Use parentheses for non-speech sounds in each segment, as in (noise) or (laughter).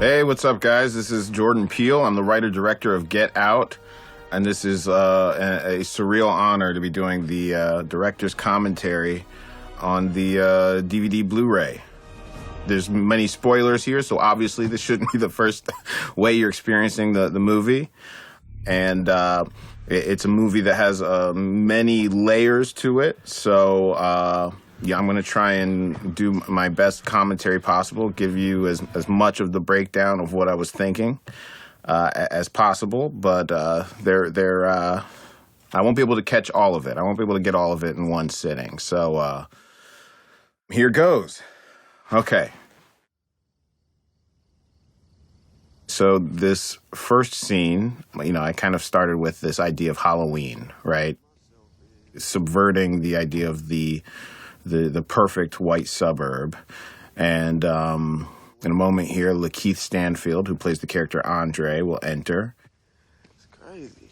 Hey, what's up, guys? This is Jordan Peele. I'm the writer director of Get Out, and this is uh, a, a, surreal honor to be doing the uh, director's commentary on the uh, DVD Blu-ray. There's many spoilers here, so obviously this shouldn't (laughs) be the first way you're experiencing the the movie, and uh, it, it's a movie that has uh, many layers to it. So uh, yeah, I'm going to try and do my best commentary possible, give you as, as much of the breakdown of what I was thinking uh, as possible. But uh, they're, they're, uh, I won't be able to catch all of it. I won't be able to get all of it in one sitting. So uh, here goes. Okay. So this first scene, you know, I kind of started with this idea of Halloween, right? Subverting the idea of the the the perfect white suburb. And um, in a moment here, Lakeith Stanfield, who plays the character Andre, will enter.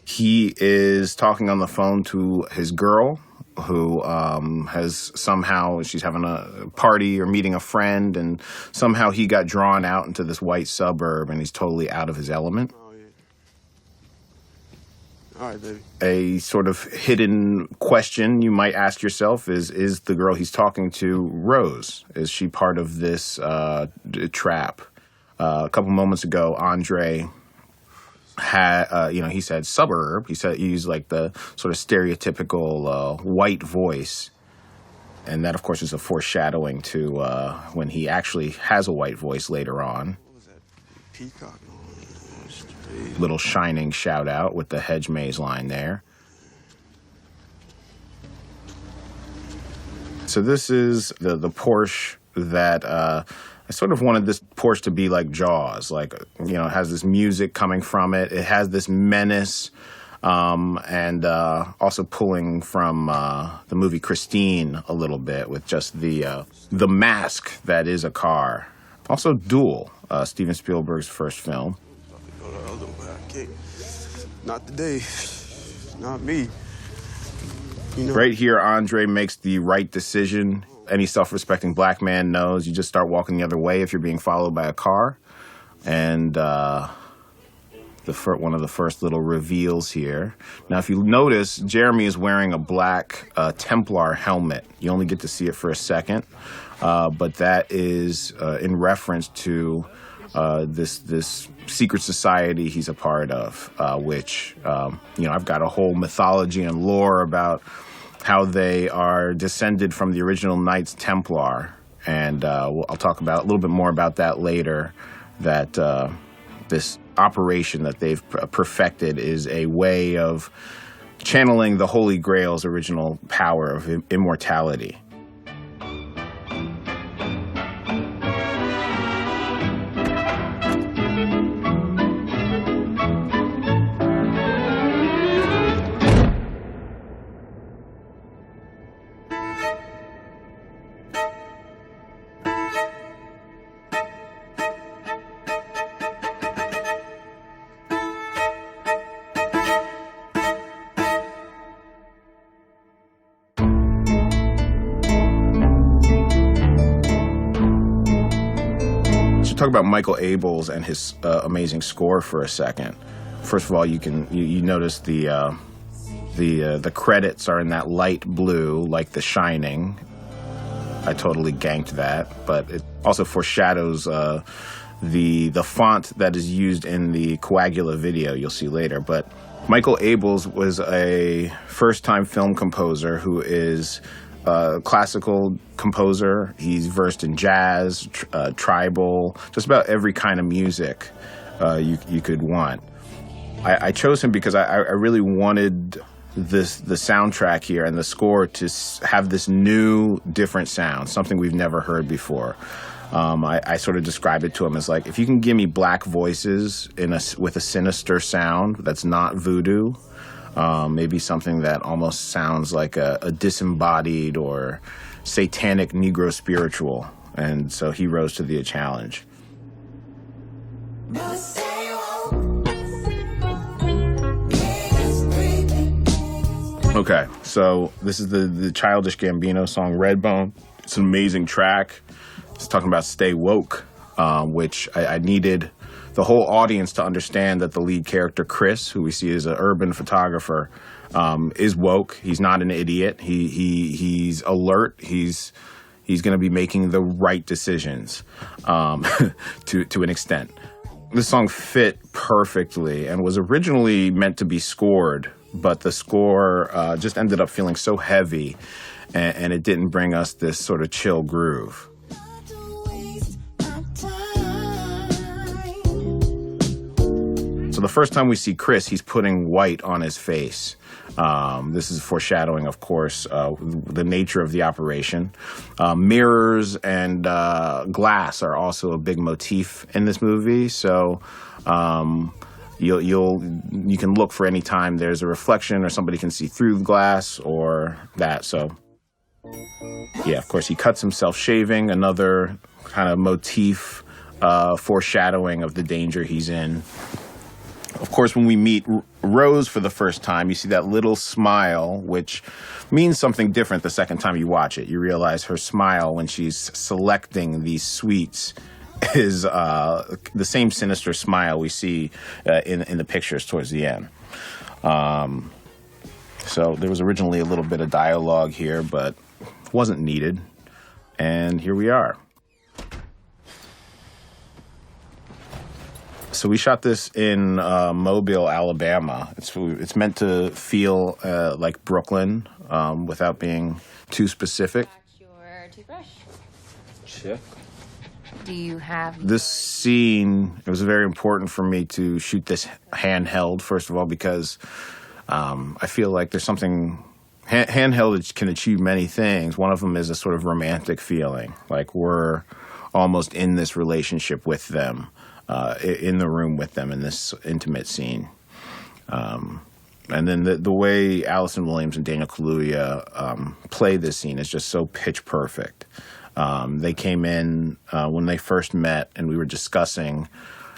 He is talking on the phone to his girl, who um, has somehow she's having a party or meeting a friend, and somehow he got drawn out into this white suburb, and he's totally out of his element. Right. A sort of hidden question you might ask yourself is Is the girl he's talking to Rose? Is she part of this uh, trap? Uh, a couple moments ago, Andre had, uh, you know, he said suburb. He said he used like the sort of stereotypical uh, white voice. And that, of course, is a foreshadowing to uh, when he actually has a white voice later on. What was that? Peacock? Little shining shout out with the hedge maze line there. So this is the the Porsche that uh, I sort of wanted this Porsche to be like Jaws, like you know, it has this music coming from it. It has this menace, um, and uh, also pulling from uh, the movie Christine a little bit with just the uh, the mask that is a car. Also, Duel, uh, Steven Spielberg's first film. Not today. Not me. You know. Right here, Andre makes the right decision. Any self respecting black man knows you just start walking the other way if you're being followed by a car. And uh, the fir- one of the first little reveals here. Now, if you notice, Jeremy is wearing a black uh, Templar helmet. You only get to see it for a second, uh, but that is uh, in reference to uh, this this secret society he's a part of, uh, which um, you know I've got a whole mythology and lore about how they are descended from the original Knights Templar, and uh, I'll talk about a little bit more about that later. That uh, this operation that they've perfected is a way of channeling the Holy Grail's original power of immortality. Talk about Michael Abels and his uh, amazing score for a second. First of all, you can you, you notice the uh, the uh, the credits are in that light blue, like The Shining. I totally ganked that, but it also foreshadows uh, the the font that is used in the Coagula video you'll see later. But Michael Abels was a first time film composer who is a classical composer. He's versed in jazz, tr- uh, tribal, just about every kind of music uh, you you could want. I, I chose him because I, I, really wanted this the soundtrack here and the score to have this new, different sound, something we've never heard before. Um, I, I, sort of describe it to him as like if you can give me black voices in a with a sinister sound that's not voodoo um, maybe something that almost sounds like a, a disembodied or satanic Negro spiritual. And so he rose to the challenge. Okay, so this is the, the Childish Gambino song Redbone. It's an amazing track. It's talking about stay woke. um, which I, I needed the whole audience to understand that the lead character, Chris, who we see as an urban photographer, um, is woke. He's not an idiot. He, he he's alert. He's he's going to be making the right decisions um, (laughs) to to an extent. This song fit perfectly and was originally meant to be scored, but the score uh, just ended up feeling so heavy, and, and it didn't bring us this sort of chill groove. The first time we see Chris, he's putting white on his face. Um, this is foreshadowing, of course, uh, the nature of the operation. Uh, mirrors and uh, glass are also a big motif in this movie. So um, you'll, you'll you can look for any time there's a reflection or somebody can see through the glass or that. So yeah, of course, he cuts himself shaving. Another kind of motif, uh, foreshadowing of the danger he's in of course, when we meet Rose for the first time, you see that little smile, which means something different the second time you watch it. You realize her smile when she's selecting these sweets (laughs) is uh, the same sinister smile we see uh, in in the pictures towards the end. Um, so there was originally a little bit of dialogue here, but wasn't needed, and here we are. So we shot this in uh, Mobile, Alabama. It's it's meant to feel uh, like Brooklyn um, without being too specific. Your toothbrush. Check. Do you have This scene it was very important for me to shoot this handheld. First of all, because um, I feel like there's something hand- handheld can achieve many things. One of them is a sort of romantic feeling, like we're almost in this relationship with them uh, in the room with them in this intimate scene. Um, and then the, the way Allison Williams and Daniel Kaluuya um, play this scene is just so pitch perfect. Um, they came in uh, when they first met, and we were discussing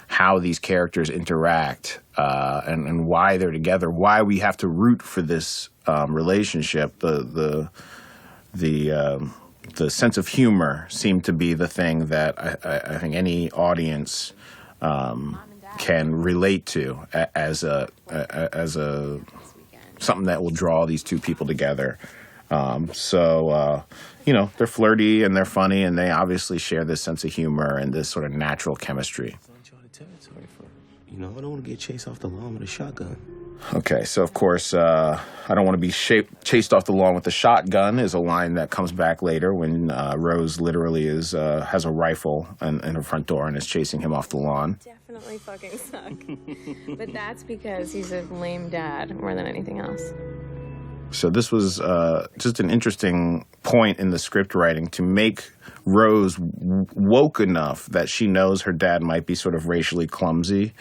how these characters interact uh, and, and why they're together, why we have to root for this um, relationship. The the the um, the sense of humor seemed to be the thing that I, I, I think any audience um, can relate to as a, as a something that will draw these two people together. Um, so uh, you know they're flirty and they're funny and they obviously share this sense of humor and this sort of natural chemistry. You know, I don't want to get chased off the lawn with a shotgun. Okay, so of course, uh, I don't want to be shaped, chased off the lawn with a shotgun. Is a line that comes back later when uh, Rose literally is uh, has a rifle in, in her front door and is chasing him off the lawn. definitely fucking suck. but that's because he's a lame dad more than anything else. So this was uh, just an interesting point in the script writing to make Rose w- woke enough that she knows her dad might be sort of racially clumsy.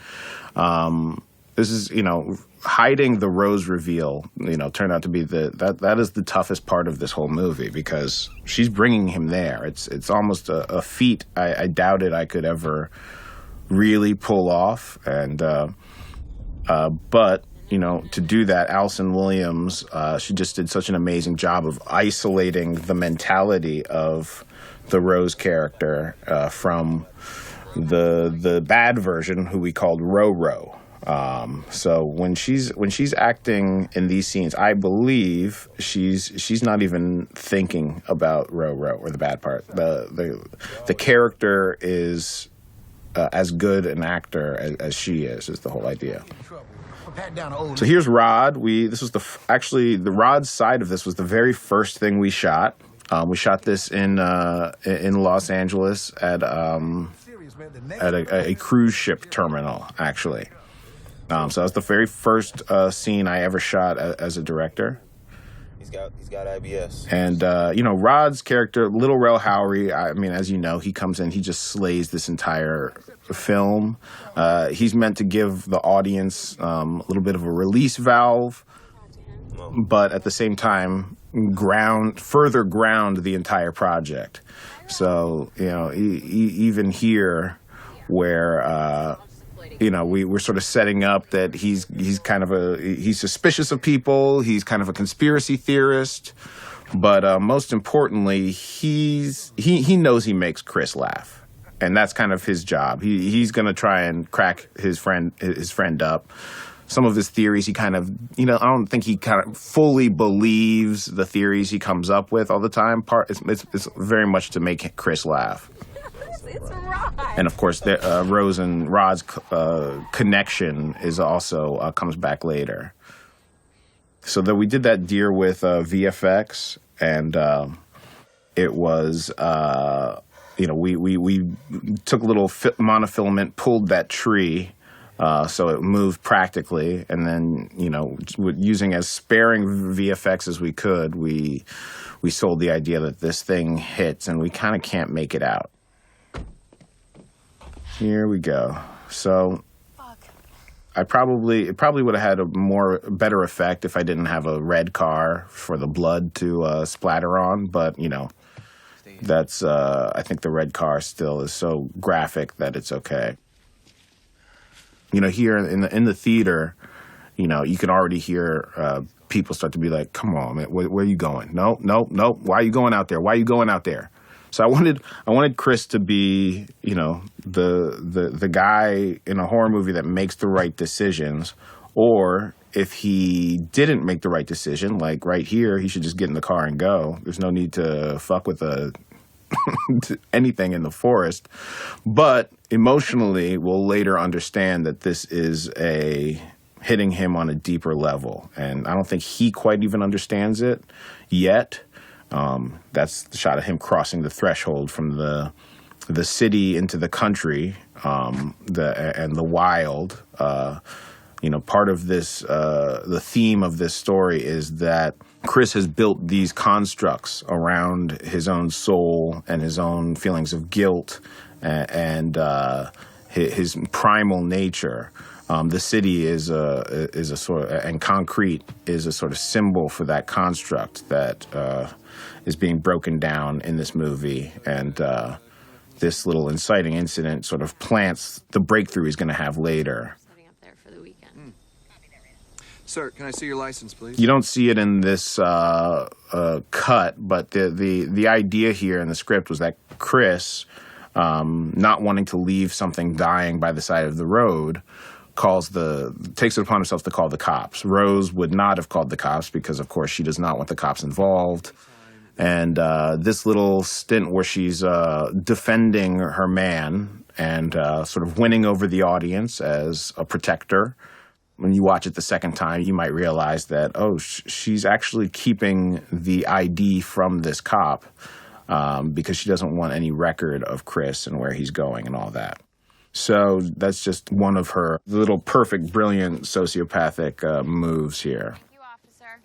Um, this is, you know, hiding the Rose reveal. You know, turned out to be the that that is the toughest part of this whole movie because she's bringing him there. It's it's almost a, a feat I, I doubted I could ever really pull off, and uh, uh, but you know, to do that, Allison Williams, uh, she just did such an amazing job of isolating the mentality of the Rose character uh, from the the bad version, who we called Roro. Um, so when she's when she's acting in these scenes, I believe she's she's not even thinking about Roro or the bad part. The the the character is uh, as good an actor as, as she is. Is the whole idea. So here's Rod. We this was the actually the Rod side of this was the very first thing we shot. Um, we shot this in uh, in Los Angeles at um, at a, a cruise ship terminal actually. Um, so that was the very first uh, scene I ever shot a, as a director. He's got he's got IBS. And uh, you know, Rod's character, Lil Rel Howery. I mean, as you know, he comes in, he just slays this entire film. Uh, he's meant to give the audience um, a little bit of a release valve, but at the same time, ground further ground the entire project. So you know, e- e- even here, where. Uh, you know, we, we're sort of setting up that he's he's kind of a he's suspicious of people. He's kind of a conspiracy theorist, but uh, most importantly, he's he he knows he makes Chris laugh, and that's kind of his job. He he's to try and crack his friend his friend up. Some of his theories, he kind of, you know, I don't think he kind of fully believes the theories he comes up with all the time. Part it's, it's, it's very much to make Chris laugh. It's Rod. And of course, the, uh, Rose and Rod's uh, connection is also uh, comes back later. So that we did that deer with uh, VFX, and um it was uh, you know we we we took a little fi- monofilament, pulled that tree. Uh, so it moved practically, and then you know, using as sparing VFX as we could, we we sold the idea that this thing hits, and we kind of can't make it out. Here we go. So I probably it probably would have had a more better effect if I didn't have a red car for the blood to uh, splatter on. But you know, that's uh, I think the red car still is so graphic that it's okay. You know, here in the in the theater, you know, you can already hear uh, people start to be like, "Come on, man, where, where are you going? No, no, no. Why are you going out there? Why are you going out there?" So I wanted I wanted Chris to be, you know, the the the guy in a horror movie that makes the right decisions, or if he didn't make the right decision, like right here, he should just get in the car and go. There's no need to fuck with a (laughs) anything in the forest. But emotionally, we'll later understand that this is a hitting him on a deeper level, and I don't think he quite even understands it yet. Um, that's the shot of him crossing the threshold from the the city into the country, um, the and the wild. Uh, you know, part of this, uh, the theme of this story is that Chris has built these constructs around his own soul and his own feelings of guilt and, and uh, his, his primal nature. Um, the city is a is a sort of, and concrete is a sort of symbol for that construct that uh, is being broken down in this movie, and uh, this little inciting incident sort of plants the breakthrough he's going to have later. Setting up there for the weekend. Sir, can I see your license, please? You don't see it in this uh, uh, cut, but the, the the idea here in the script was that Chris, um, not wanting to leave something dying by the side of the road, calls the takes it upon himself to call the cops. Rose would not have called the cops because, of course, she does not want the cops involved. And uh, this little stint where she's uh, defending her man and uh, sort of winning over the audience as a protector when you watch it the second time, you might realize that oh, sh- she's actually keeping the ID from this cop um, because she doesn't want any record of Chris and where he's going and all that. So that's just one of her little perfect, brilliant sociopathic uh, moves here. You, officer.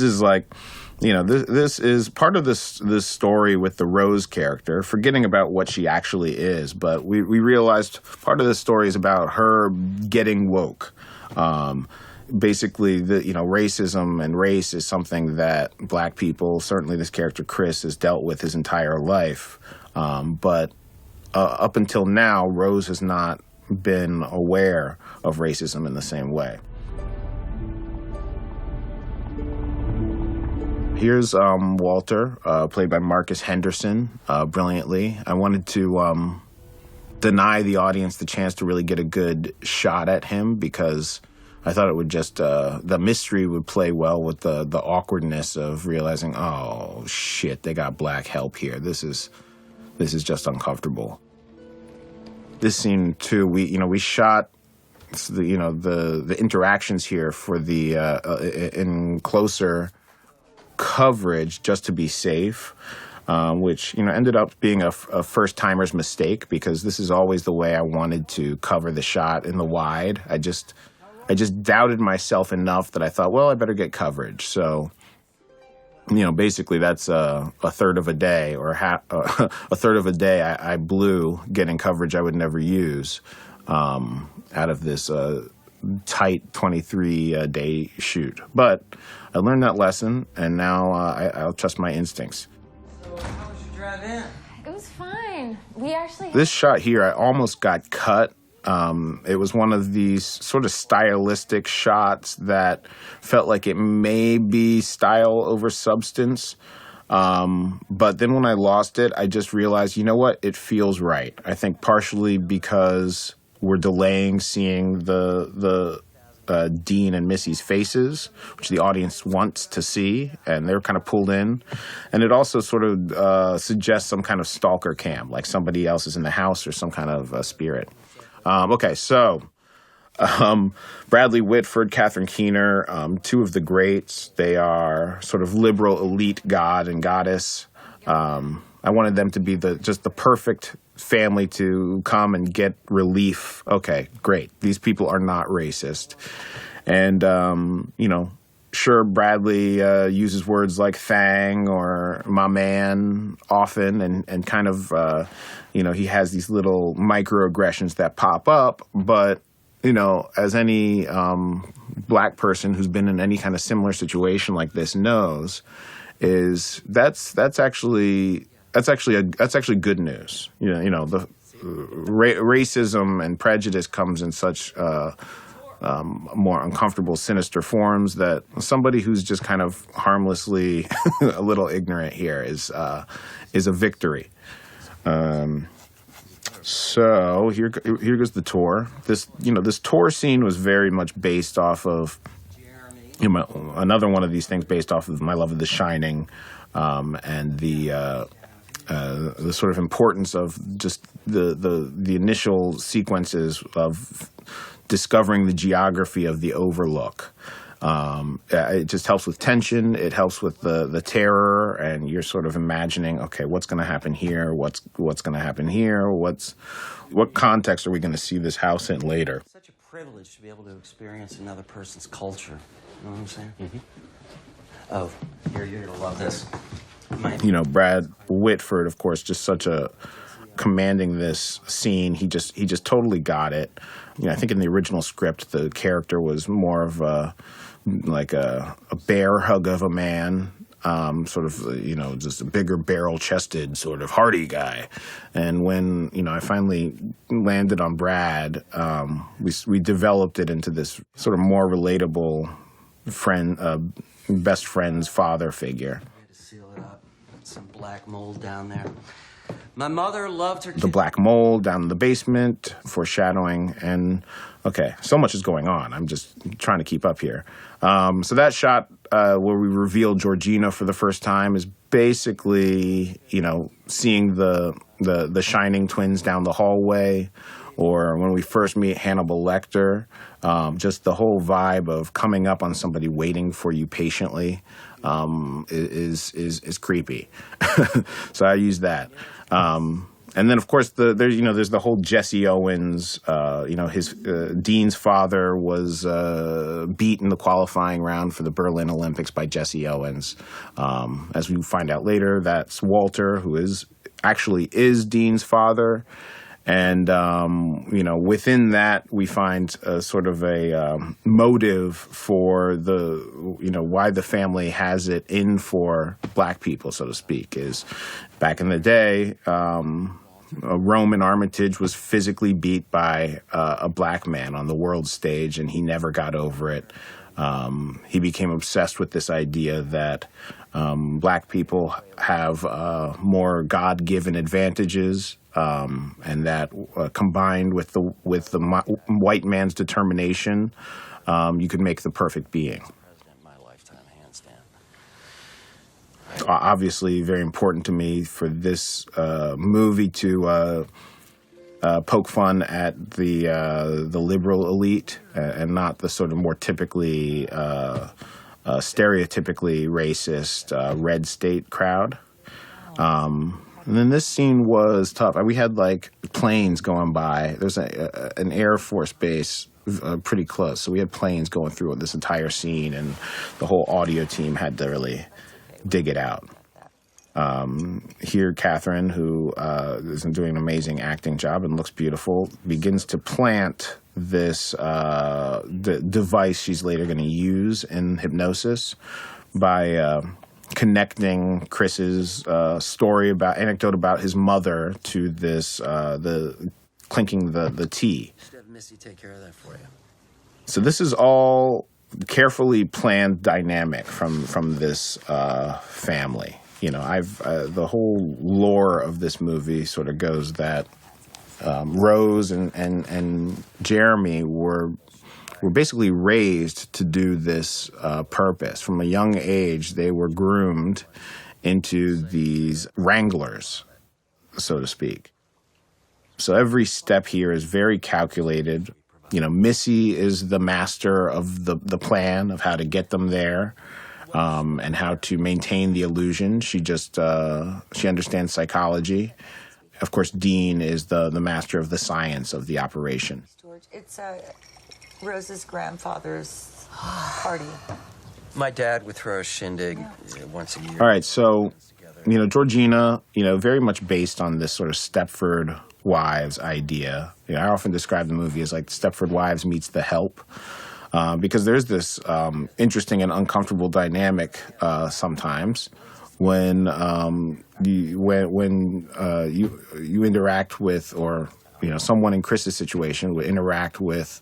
This is like, you know, this this is part of this this story with the Rose character, forgetting about what she actually is. But we we realized part of this story is about her getting woke. Um, basically, the you know racism and race is something that Black people, certainly this character Chris, has dealt with his entire life. Um, but uh, up until now, Rose has not been aware of racism in the same way. Here's um, Walter, uh, played by Marcus Henderson, uh, brilliantly. I wanted to um, deny the audience the chance to really get a good shot at him because I thought it would just uh, the mystery would play well with the the awkwardness of realizing, oh shit, they got black help here. This is this is just uncomfortable. This scene too, we you know we shot the you know the the interactions here for the uh, uh, in closer coverage just to be safe, um, which you know ended up being a, a first timer's mistake because this is always the way I wanted to cover the shot in the wide. I just I just doubted myself enough that I thought, well, I better get coverage. So you know, basically that's a, a third of a day or uh, (laughs) a third of a day I, I blew getting coverage I would never use um, out of this uh, tight 23 uh, day shoot. But I learned that lesson, and now uh, I, I'll trust my instincts. So how was your drive in? It was fine. We actually. This shot here, I almost got cut. Um, it was one of these sort of stylistic shots that felt like it may be style over substance. Um, but then when I lost it, I just realized, you know what? It feels right. I think partially because we're delaying seeing the the uh, Dean and Missy's faces, which the audience wants to see, and they're kind of pulled in. And it also sort of uh, suggests some kind of stalker cam, like somebody else is in the house or some kind of uh, spirit. Um, okay, so um, Bradley Whitford, Catherine Keener, um, two of the greats. They are sort of liberal elite god and goddess. Um, I wanted them to be the just the perfect family to come and get relief. Okay, great. These people are not racist, and um, you know, sure, Bradley uh, uses words like "thang" or "my man" often, and and kind of, uh, you know, he has these little microaggressions that pop up, but you know, as any um, black person who's been in any kind of similar situation like this knows, is that's that's actually that's actually a that's actually good news. You know, you know the ra- racism and prejudice comes in such uh, um, more uncomfortable, sinister forms that somebody who's just kind of harmlessly (laughs) a little ignorant here is uh, is a victory. Um, so here here goes the tour. This you know this tour scene was very much based off of you know, another one of these things based off of my love of The Shining um, and the. Uh, uh, the sort of importance of just the, the the initial sequences of discovering the geography of the Overlook. Um, uh, it just helps with tension. It helps with the the terror, and you're sort of imagining, okay, what's going to happen here? What's what's going to happen here? What's what context are we going to see this house in later? Such a privilege to be able to experience another person's culture. You know what I'm saying? Mm-hmm. Oh, you're, you're gonna love this. You know, Brad Whitford, of course, just such a commanding this scene. He just he just totally got it. You know, I think in the original script, the character was more of a like a, a bear hug of a man. Um, sort of, you know, just a bigger barrel chested sort of hardy guy. And when, you know, I finally landed on Brad, um, we, we developed it into this sort of more relatable friend, uh, best friend's father figure. to seal it up. Some black mold down there. My mother loved her. the black mold down in the basement, foreshadowing, and okay, so much is going on. I'm just trying to keep up here. Um, so that shot uh, where we reveal Georgina for the first time is basically, you know, seeing the the the shining twins down the hallway, or when we first meet Hannibal Lecter, um, just the whole vibe of coming up on somebody waiting for you patiently um, is is is creepy. (laughs) so I use that. Um, and then, of course, the there's you know there's the whole Jesse Owens. Uh, you know, his uh, Dean's father was uh, beat in the qualifying round for the Berlin Olympics by Jesse Owens. Um, as we find out later, that's Walter, who is actually is Dean's father. And um, you know, within that, we find a sort of a um, motive for the you know why the family has it in for black people, so to speak. Is back in the day, um, Roman Armitage was physically beat by uh, a black man on the world stage, and he never got over it. Um, he became obsessed with this idea that um, black people have uh, more God-given advantages, um, and that uh, combined with the with the white man's determination, um, you could make the perfect being. Obviously, very important to me for this uh, movie to. Uh, uh, poke fun at the uh, the liberal elite uh, and not the sort of more typically stereotypically racist red state crowd. Um, and then this scene was tough. We had like planes going by. There's a, a, an Air Force base uh, pretty close, so we had planes going through this entire scene, and the whole audio team had to really dig it out um, here Catherine, who uh, is doing an amazing acting job and looks beautiful, begins to plant this uh, d- device she's later going to use in hypnosis by uh, connecting Chris's uh, story about anecdote about his mother to this uh, the clinking the the tea. Have Missy take care of that for you. So this is all carefully planned dynamic from from this uh, family. you know, I've uh, the whole lore of this movie sort of goes that um, Rose and, and and Jeremy were were basically raised to do this uh, purpose. From a young age, they were groomed into these wranglers, so to speak. So every step here is very calculated. You know, Missy is the master of the, the plan of how to get them there um, and how to maintain the illusion. She just uh, she understands psychology. Of course, Dean is the the master of the science of the operation. It's uh, Rose's grandfather's party. My dad would throw a shindig uh, once a year. All right, so you know Georgina, you know, very much based on this sort of Stepford Wives idea. You know, I often describe the movie as like Stepford Wives meets The Help. Uh, because there's this um, interesting and uncomfortable dynamic uh, sometimes when um, you when when uh, you you interact with or you know someone in Chris's situation would interact with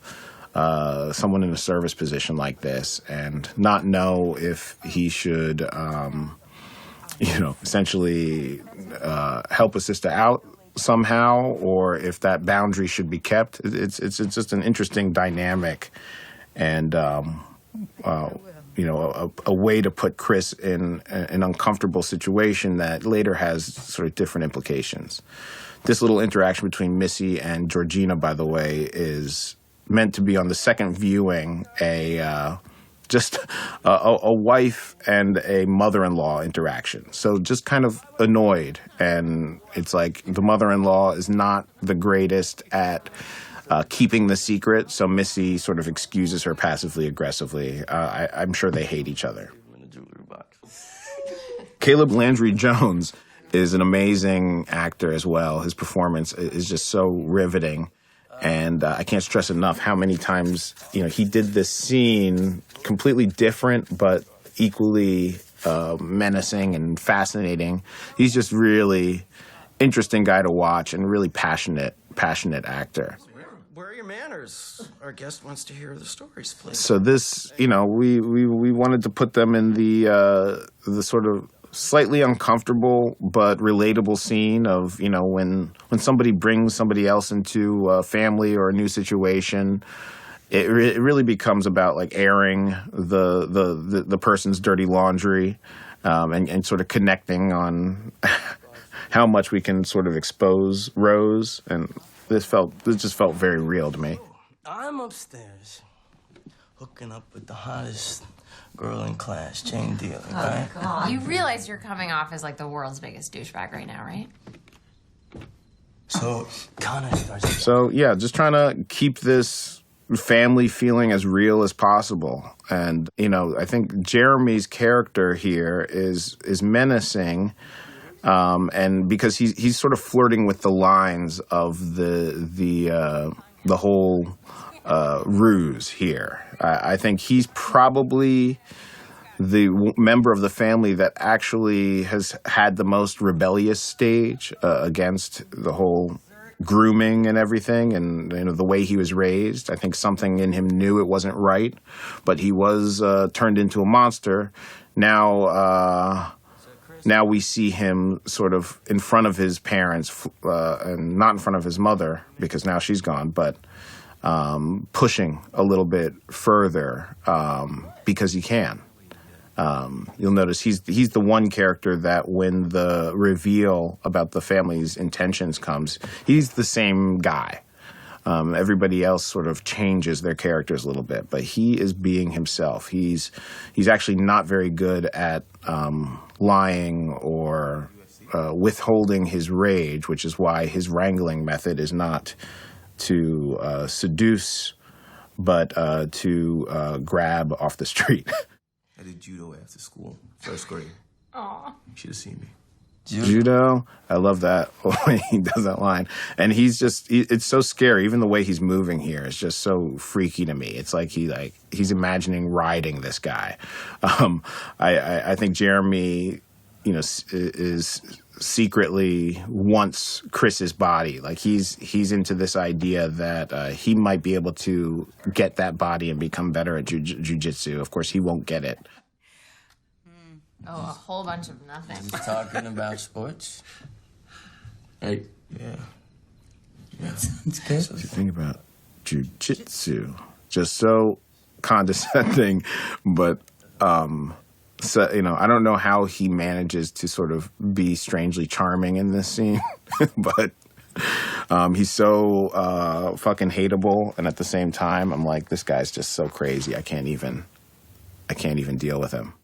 uh, someone in a service position like this and not know if he should um, (laughs) you know essentially uh, help a sister out somehow or if that boundary should be kept. It's it's it's just an interesting dynamic and um, uh, you know a, a, way to put Chris in an uncomfortable situation that later has sort of different implications. This little interaction between Missy and Georgina, by the way, is meant to be on the second viewing a uh, just a, a, wife and a mother-in-law interaction. So just kind of annoyed, and it's like the mother-in-law is not the greatest at uh, keeping the secret. So Missy sort of excuses her passively aggressively. Uh, I, am sure they hate each other. Caleb Landry Jones is an amazing actor as well. His performance is just so riveting. And uh, I can't stress enough how many times, you know, he did this scene completely different, but equally uh, menacing and fascinating. He's just really interesting guy to watch and really passionate, passionate actor where are your manners? Our guest wants to hear the stories, please. So this, you know, we we, we wanted to put them in the uh, the sort of slightly uncomfortable but relatable scene of you know when when somebody brings somebody else into a family or a new situation. It, re- it really becomes about like airing the the the, the person's dirty laundry, um, and and sort of connecting on. (laughs) how much we can sort of expose Rose and this felt this just felt very real to me. I'm upstairs, hooking up with the hottest girl in class, Jane Dealer. Oh, right? God. You realize you're coming off as like the world's biggest douchebag right now, right? So Connor starts. So yeah, just trying to keep this family feeling as real as possible. And you know, I think Jeremy's character here is is menacing um, and because he's he's sort of flirting with the lines of the the uh, the whole uh, ruse here. I, I, think he's probably the w- member of the family that actually has had the most rebellious stage uh, against the whole grooming and everything and you know the way he was raised i think something in him knew it wasn't right but he was uh, turned into a monster now uh, now we see him sort of in front of his parents uh, and not in front of his mother because now she's gone, but um, pushing a little bit further um, because he can. Um, you'll notice he's he's the one character that when the reveal about the family's intentions comes, he's the same guy. Um, everybody else sort of changes their characters a little bit, but he is being himself. He's he's actually not very good at um, lying or uh, withholding his rage, which is why his wrangling method is not to uh, seduce, but uh, to uh, grab off the street. (laughs) I did judo after school, first grade. Aw. You should have seen me. Judo. I love that (laughs) when he does that line, and he's just it's so scary. Even the way he's moving here is just so freaky to me. It's like he like he's imagining riding this guy. (laughs) Um, I, I, I think Jeremy, you know, is secretly wants Chris's body. Like he's he's into this idea that uh, he might be able to get that body and become better at jiu- jujitsu. Of course, he won't get it. Oh, a whole bunch of nothing. He's Talking about sports. Hey, Yeah. That sounds good. What do you think about jujitsu? Just so condescending, but um, so you know, I don't know how he manages to sort of be strangely charming in this scene, (laughs) but um, he's so uh, fucking hateable, and at the same time, I'm like, this guy's just so crazy. I can't even, I can't even deal with him.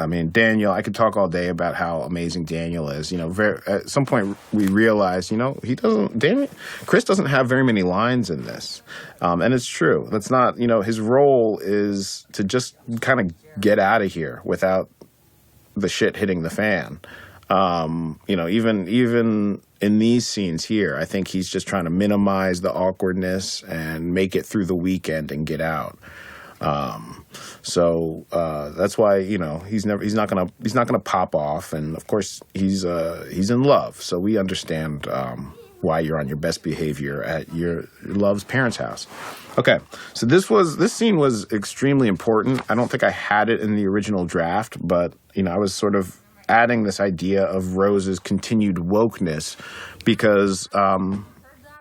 I mean, Daniel, I could talk all day about how amazing Daniel is. You know, very, at some point we realized, you know, he doesn't, Daniel, Chris doesn't have very many lines in this. Um, and it's true. That's not, you know, his role is to just kind of get out of here without the shit hitting the fan. Um, you know, even, even in these scenes here, I think he's just trying to minimize the awkwardness and make it through the weekend and get out. Um, so uh, that's why you know he's never he's not gonna he's not gonna pop off, and of course he's uh, he's in love. So we understand um, why you're on your best behavior at your love's parents' house. Okay, so this was this scene was extremely important. I don't think I had it in the original draft, but you know I was sort of adding this idea of Rose's continued wokeness because um,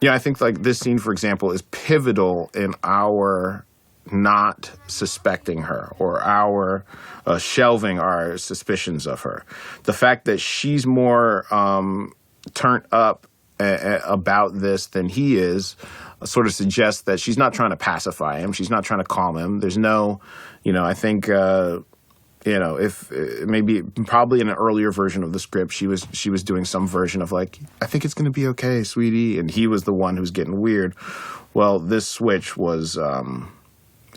yeah, I think like this scene, for example, is pivotal in our not suspecting her or our uh, shelving our suspicions of her. The fact that she's more um, turned up a- a- about this than he is uh, sort of suggests that she's not trying to pacify him. She's not trying to calm him. There's no, you know, I think. Uh, you know, if uh, maybe probably in an earlier version of the script, she was she was doing some version of like, I think it's going to be okay, sweetie, and he was the one who's getting weird. Well, this switch was um,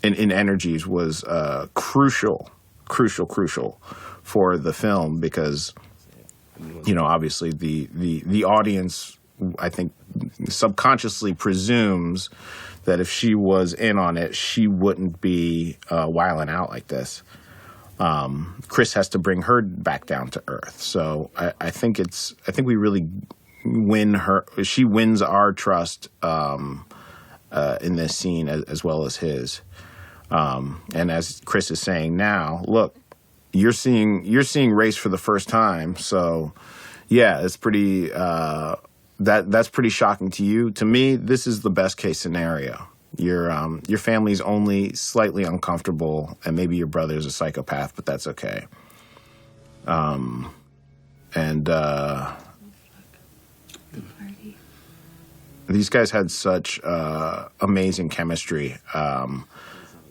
in, in energies was uh, crucial, crucial, crucial for the film because you know obviously the the the audience I think subconsciously presumes that if she was in on it, she wouldn't be uh, wiling out like this. Um, Chris has to bring her back down to earth. So I, I think it's I think we really win her. She wins our trust um, uh, in this scene as, as well as his. Um, and as Chris is saying now, look, you're seeing you're seeing race for the first time. So yeah, it's pretty uh, that that's pretty shocking to you. To me, this is the best case scenario. Your um, your family's only slightly uncomfortable, and maybe your brother's a psychopath, but that's okay. Um, and uh, these guys had such uh, amazing chemistry um,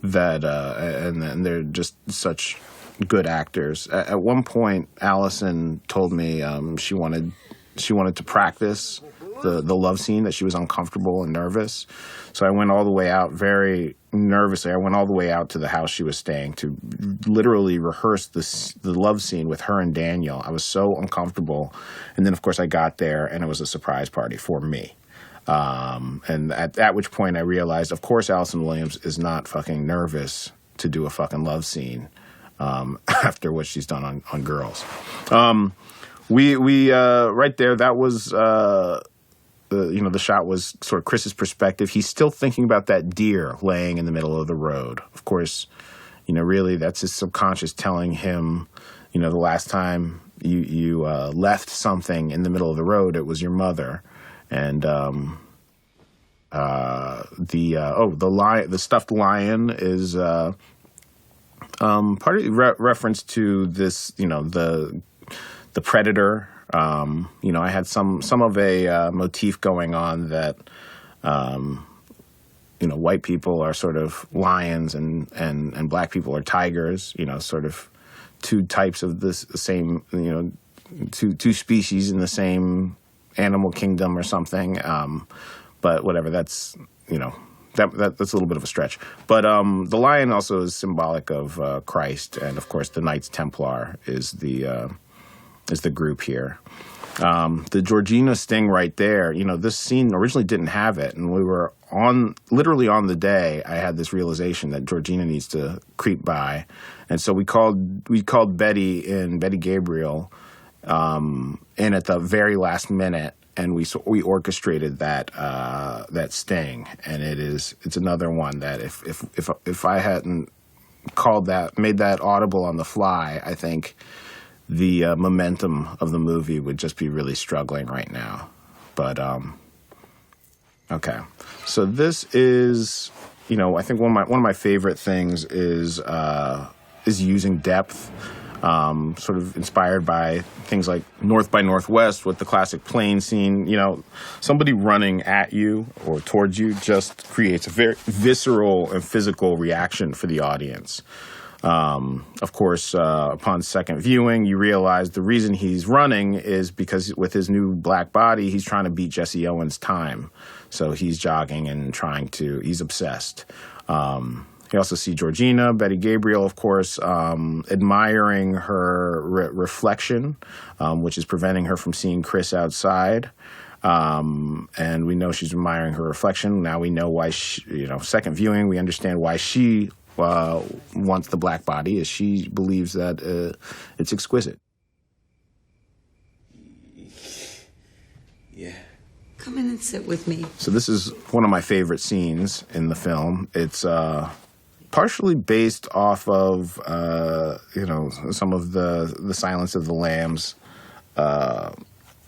that, uh, and, and they're just such good actors. At, at one point, Allison told me um, she wanted she wanted to practice the the love scene that she was uncomfortable and nervous. So I went all the way out very nervously. I went all the way out to the house she was staying to literally rehearse this the love scene with her and Daniel. I was so uncomfortable, and then of course I got there and it was a surprise party for me. Um, and at, at which point I realized, of course, Allison Williams is not fucking nervous to do a fucking love scene um, (laughs) after what she's done on, on Girls. Um, we we uh, right there. That was uh, the you know the shot was sort of Chris's perspective. He's still thinking about that deer laying in the middle of the road. Of course, you know really that's his subconscious telling him, you know, the last time you you uh, left something in the middle of the road, it was your mother, and um, uh, the uh, oh the lion the stuffed lion is. Uh, um, part of re- reference to this, you know, the the predator. Um, you know, I had some some of a uh, motif going on that, um, you know, white people are sort of lions and and and black people are tigers. You know, sort of two types of this same, you know, two two species in the same animal kingdom or something. Um, but whatever, that's you know. That, that, that's a little bit of a stretch, but um, the lion also is symbolic of uh, Christ, and of course, the Knights Templar is the uh, is the group here. Um, the Georgina sting right there, you know, this scene originally didn't have it. And we were on, literally on the day, I had this realization that Georgina needs to creep by. And so we called, we called Betty in, Betty Gabriel, um, in at the very last minute. And we we orchestrated that uh, that sting, and it is it's another one that if if if if I hadn't called that, made that audible on the fly, I think the uh, momentum of the movie would just be really struggling right now. But um, okay, so this is, you know, I think one of my one of my favorite things is uh, is using depth. Um, sort of inspired by things like North by Northwest with the classic plane scene. You know, somebody running at you or towards you just creates a very visceral and physical reaction for the audience. Um, of course, uh, upon second viewing, you realize the reason he's running is because with his new black body, he's trying to beat Jesse Owens' time. So he's jogging and trying to, he's obsessed. Um, you also see Georgina, Betty Gabriel, of course, um, admiring her re- reflection, um, which is preventing her from seeing Chris outside. Um, and we know she's admiring her reflection. Now we know why, she, you know, second viewing, we understand why she uh, wants the black body, is she believes that uh, it's exquisite. Yeah. Come in and sit with me. So this is one of my favorite scenes in the film. It's uh, partially based off of uh, you know some of the the Silence of the Lambs, uh,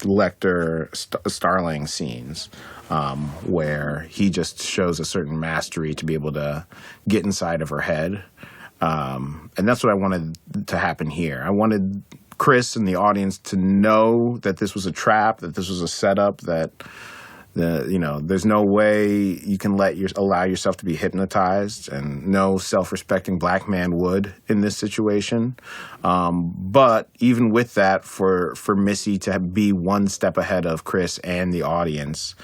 Lecter St- Starling scenes, um, where he just shows a certain mastery to be able to get inside of her head, um, and that's what I wanted to happen here. I wanted Chris and the audience to know that this was a trap, that this was a setup, that the you know there's no way you can let your allow yourself to be hypnotized and no self-respecting black man would in this situation um, but even with that for for missy to be one step ahead of chris and the audience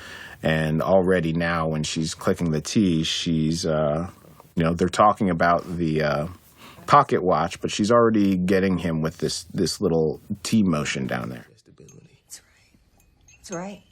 and already now when she's clicking the t she's uh, you know they're talking about the uh, pocket watch but she's already getting him with this this little t motion down there That's right. that's right.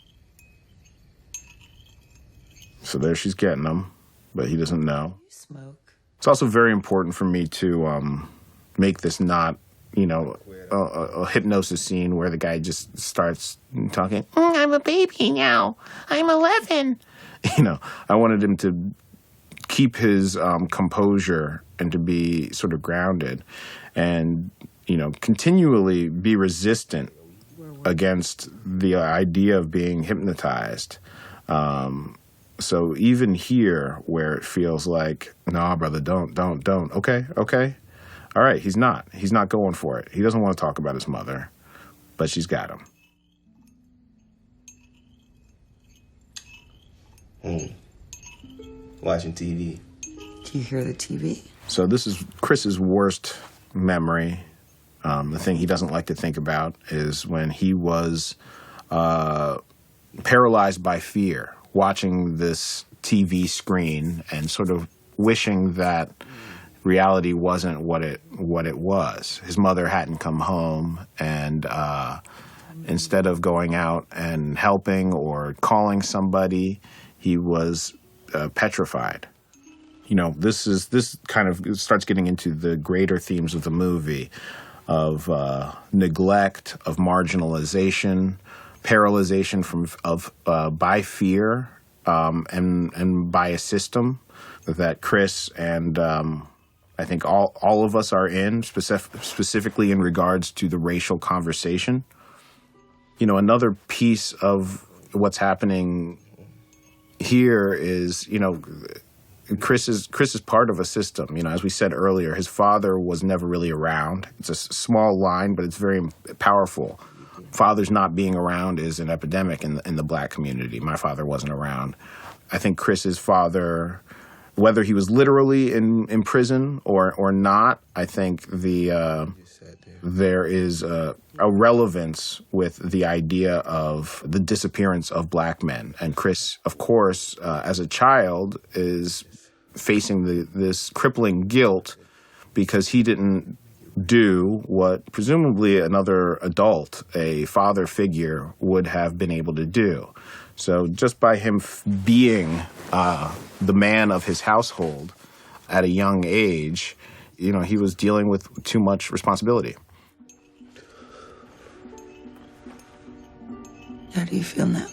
So there she's getting him but he doesn't know You smoke. It's also very important for me to um, make this not, you know, a, a, a hypnosis scene where the guy just starts talking. "Mm, I'm a baby now. I'm 11. (laughs) You know, I wanted him to keep his um, composure and to be sort of grounded, and you know, continually be resistant against the idea of being hypnotized. Um, so even here, where it feels like, nah, brother, don't, don't, don't. Okay, okay, all right. He's not. He's not going for it. He doesn't want to talk about his mother, but she's got him. Home. Watching TV. Do you hear the TV? So this is Chris's worst memory. Um, the thing he doesn't like to think about is when he was uh, paralyzed by fear, watching this TV screen and sort of wishing that reality wasn't what it what it was. His mother hadn't come home, and uh, instead of going out and helping or calling somebody, he was uh, petrified you know this is this kind of starts getting into the greater themes of the movie of uh, neglect of marginalization paralyzation from of uh, by fear um, and and by a system that chris and um, i think all all of us are in specific, specifically in regards to the racial conversation you know another piece of what's happening here is you know Chris is Chris is part of a system. You know, as we said earlier, his father was never really around. It's a small line, but it's very powerful. Fathers not being around is an epidemic in the, in the black community. My father wasn't around. I think Chris's father, whether he was literally in, in prison or or not, I think the uh, there is a, a relevance with the idea of the disappearance of black men. And Chris, of course, uh, as a child, is facing the, this crippling guilt because he didn't do what presumably another adult, a father figure, would have been able to do. So just by him f- being uh, the man of his household at a young age, you know, he was dealing with too much responsibility. How do you feel now?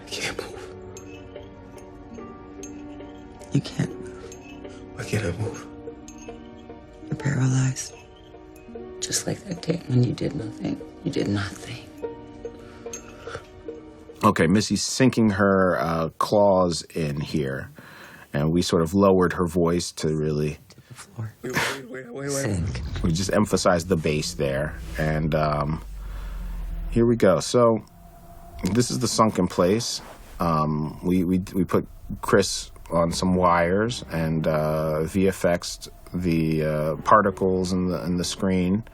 I can't move. You can't move. Just like that day when you did nothing. You did nothing. Okay, Missy's sinking her uh, claws in here, and we sort of lowered her voice to really. The floor. Wait, wait, wait, wait, wait. Sink. We just emphasized the bass there, and um, here we go. So this is the sunken place. Um, we, we we put Chris on some wires and uh, VFXed the uh, particles in the in the screen.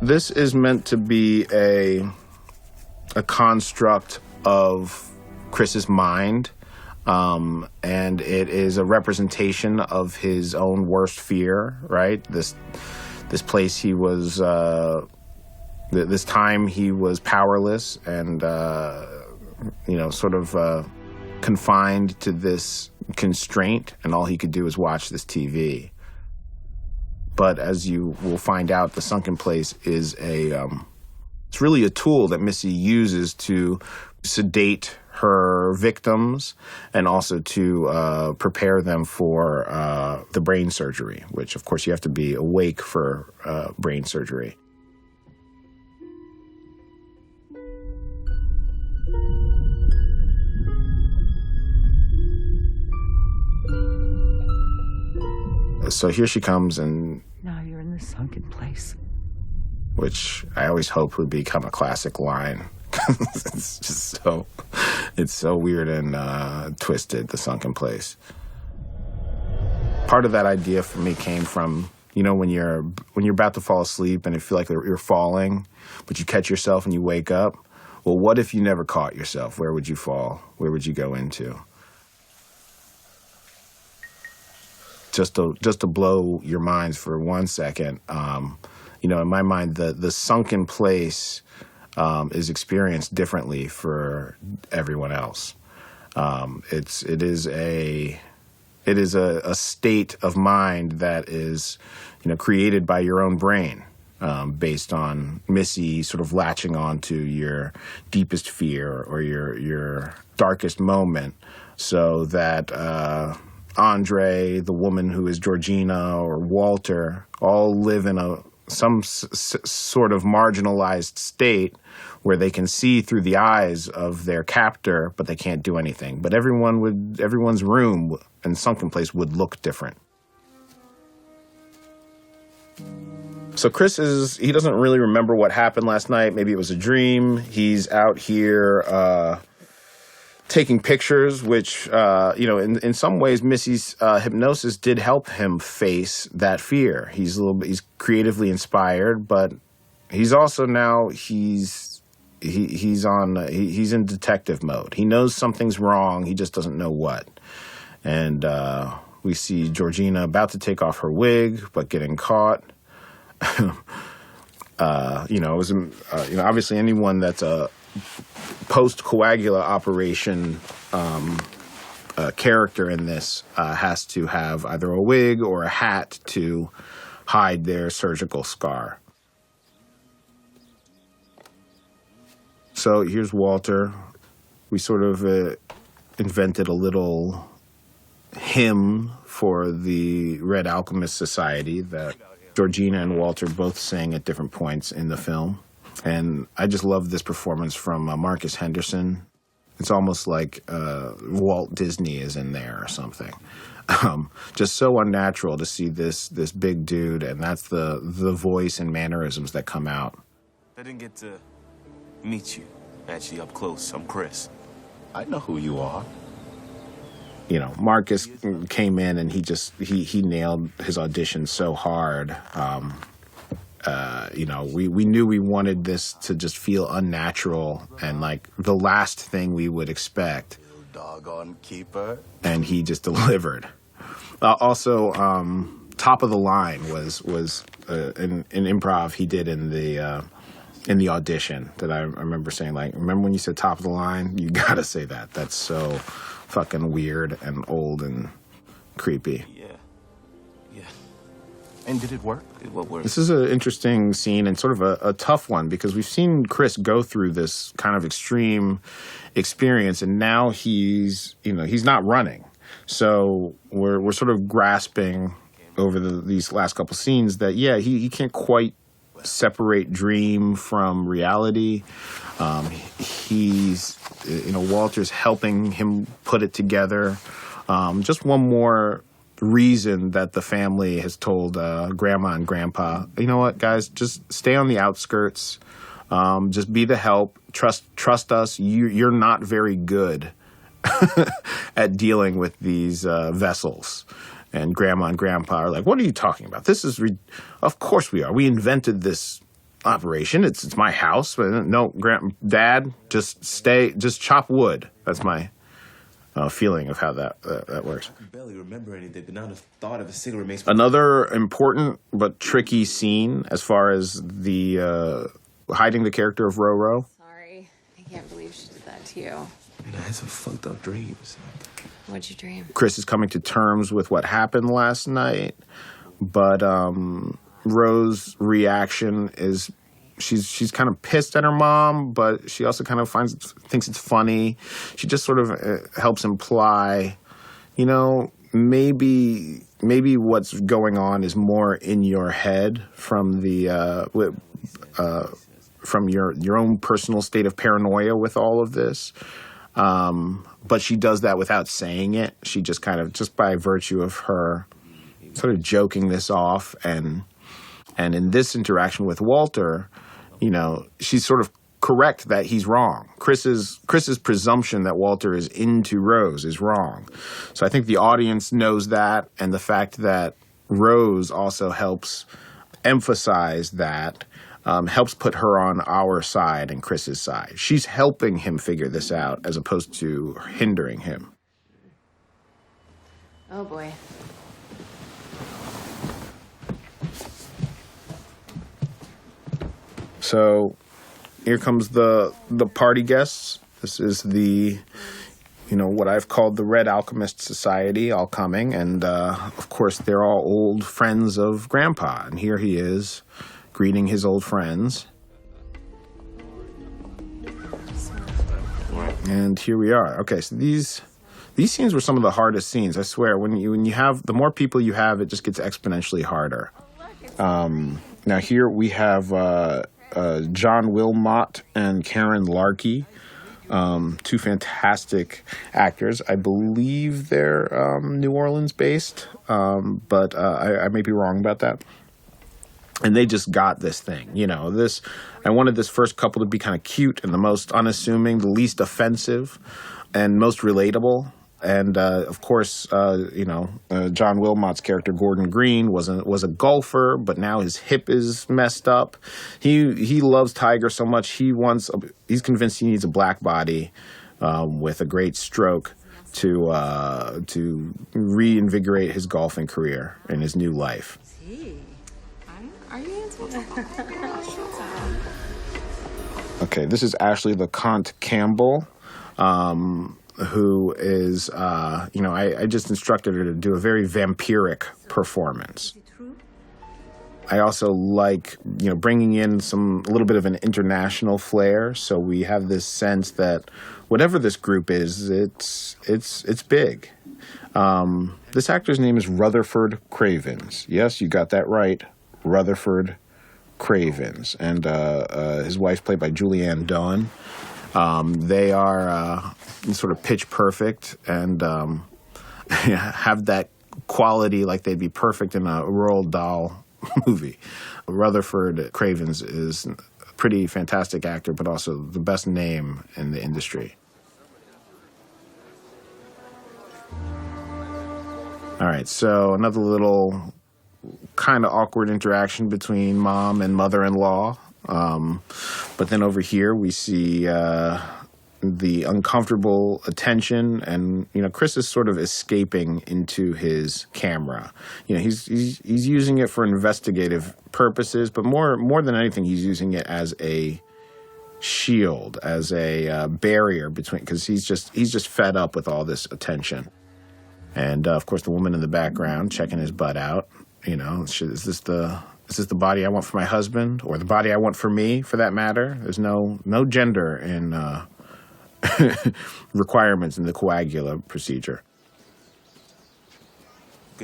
This is meant to be a a construct of Chris's mind, um, and it is a representation of his own worst fear. Right, this this place he was, uh, th- this time he was powerless and uh, you know sort of uh, confined to this constraint, and all he could do was watch this TV. But as you will find out, the sunken place is a um, it's really a tool that Missy uses to sedate her victims and also to uh, prepare them for uh, the brain surgery, which, of course, you have to be awake for uh, brain surgery. So here she comes, and Now you're in the sunken place. which I always hope would become a classic line. (laughs) it's just so, it's so weird and uh, twisted. The sunken place. Part of that idea for me came from you know when you're when you're about to fall asleep and you feel like you're falling, but you catch yourself and you wake up. Well, what if you never caught yourself? Where would you fall? Where would you go into? Just to just to blow your minds for one second. Um, you know, in my mind, the the sunken place um, is experienced differently for everyone else. Um, it's it is a it is a, a state of mind that is you know created by your own brain. Um, based on Missy sort of latching on to your deepest fear or your your darkest moment, so that uh, Andre, the woman who is Georgina, or Walter all live in a some s- sort of marginalized state where they can see through the eyes of their captor, but they can't do anything. But everyone would, everyone's room and sunken place would look different. So Chris is he doesn't really remember what happened last night. Maybe it was a dream. He's out here uh, taking pictures, which uh, you know, in in some ways, Missy's uh, hypnosis did help him face that fear. He's a little bit, he's creatively inspired, but he's also now he's he he's on he, he's in detective mode. He knows something's wrong. He just doesn't know what. And uh, we see Georgina about to take off her wig, but getting caught. (laughs) uh, you know, it was uh, you know obviously anyone that's a post coagula operation um, uh, character in this uh, has to have either a wig or a hat to hide their surgical scar. So here's Walter. We sort of uh, invented a little hymn for the Red Alchemist Society that Georgina and Walter both sang at different points in the film. And I just love this performance from uh, Marcus Henderson. It's almost like uh, Walt Disney is in there or something. (laughs) Um, just so unnatural to see this this big dude, and that's the the voice and mannerisms that come out. I didn't get to meet you actually up close. I'm Chris. I know who you are. you know, Marcus came in and he just he he nailed his audition so hard. Um, uh, you know, we we knew we wanted this to just feel unnatural and like the last thing we would expect, Doggone keeper. and he just (laughs) delivered. Uh, also, um, top of the line was was uh, an, an improv he did in the. Uh, in the audition, that I remember saying, like, remember when you said top of the line? You gotta say that. That's so fucking weird and old and creepy. Yeah. And did it work? It what worked? This is an interesting scene and sort of a, a tough one because we've seen Chris go through this kind of extreme experience, and now he's you know he's not running, so we're we're sort of grasping over the, these last couple scenes that yeah, he, he can't quite separate dream from reality. Um, he's you know Walter's helping him put it together. Um, just one more reason that the family has told uh, grandma and grandpa, you know what, guys, just stay on the outskirts. Um, just be the help. Trust trust us. You you're not very good (laughs) at dealing with these uh, vessels. And grandma and grandpa are like, "What are you talking about? This is, re- of course we are. We invented this operation. It's it's my house. No, grand dad, just stay, just chop wood. That's my uh, feeling of how that uh, that works. I barely remember anything, but now the thought of a cigarette makes. Another important but tricky scene as far as the uh, hiding the character of Roro. Sorry. I can't believe she did that to you. Man, I had some fucked up dreams. What'd you dream? Chris is coming to terms with what happened last night, but um, Rose's reaction is she's she's kind of pissed at her mom, but she also kind of finds thinks it's funny. She just sort of uh, helps imply, you know, maybe maybe what's going on is more in your head from the uh, uh, from your your own personal state of paranoia with all of this. Um, but she does that without saying it. She just kind of just by virtue of her sort of joking this off and and in this interaction with Walter, you know, she's sort of correct that he's wrong. Chris's Chris's presumption that Walter is into Rose is wrong. So I think the audience knows that and the fact that Rose also helps emphasize that um, helps put her on our side and Chris's side. She's helping him figure this out as opposed to hindering him. Oh boy. So here comes the the party guests. This is the you know what I've called the Red Alchemist Society all coming, and uh, of course they're all old friends of Grandpa, and here he is greeting his old friends. And here we are. Okay, so these these scenes were some of the hardest scenes. I swear, when you when you have the more people you have, it just gets exponentially harder. Um, now here we have uh, uh, John Wilmot and Caren Larkey, um, two fantastic actors. I believe they're um, New Orleans based, um, but uh, I, I may be wrong about that. And they just got this thing, you know. This I wanted this first couple to be kind of cute and the most unassuming, the least offensive, and most relatable and uh, of course, uh, you know, uh, John Wilmot's character Gordon Green was a was a golfer, but now his hip is messed up. He he loves Tiger so much he wants. A, he's convinced he needs a black body um, with a great stroke to uh, to reinvigorate his golfing career in his new life. Okay, this is Ashley LeConte Campbell. Um, who is, uh, you know, I, I just instructed her to do a very vampiric performance. I also like, you know, bringing in some a little bit of an international flair. So we have this sense that whatever this group is, it's it's it's big. Um, this actor's name is Rutherford Cravens. Yes, you got that right, Rutherford Cravens, and uh, uh, his wife played by Julie Ann Doan. Um, they are uh, sort of pitch perfect and um, (laughs) have that quality like they'd be perfect in a Roald Dahl (laughs) movie. Rutherford Cravens is a pretty fantastic actor, but also the best name in the industry. All right, so another little kind of awkward interaction between mom and mother in law. Um, but then over here we see uh, the uncomfortable attention, and you know Chris is sort of escaping into his camera. You know he's he's he's using it for investigative purposes, but more more than anything, he's using it as a shield, as a uh, barrier between because he's just he's just fed up with all this attention. And uh, of course, the woman in the background checking his butt out. You know, is this the is this the body I want for my husband, or the body I want for me, for that matter? There's no no gender in uh, (laughs) requirements in the coagula procedure.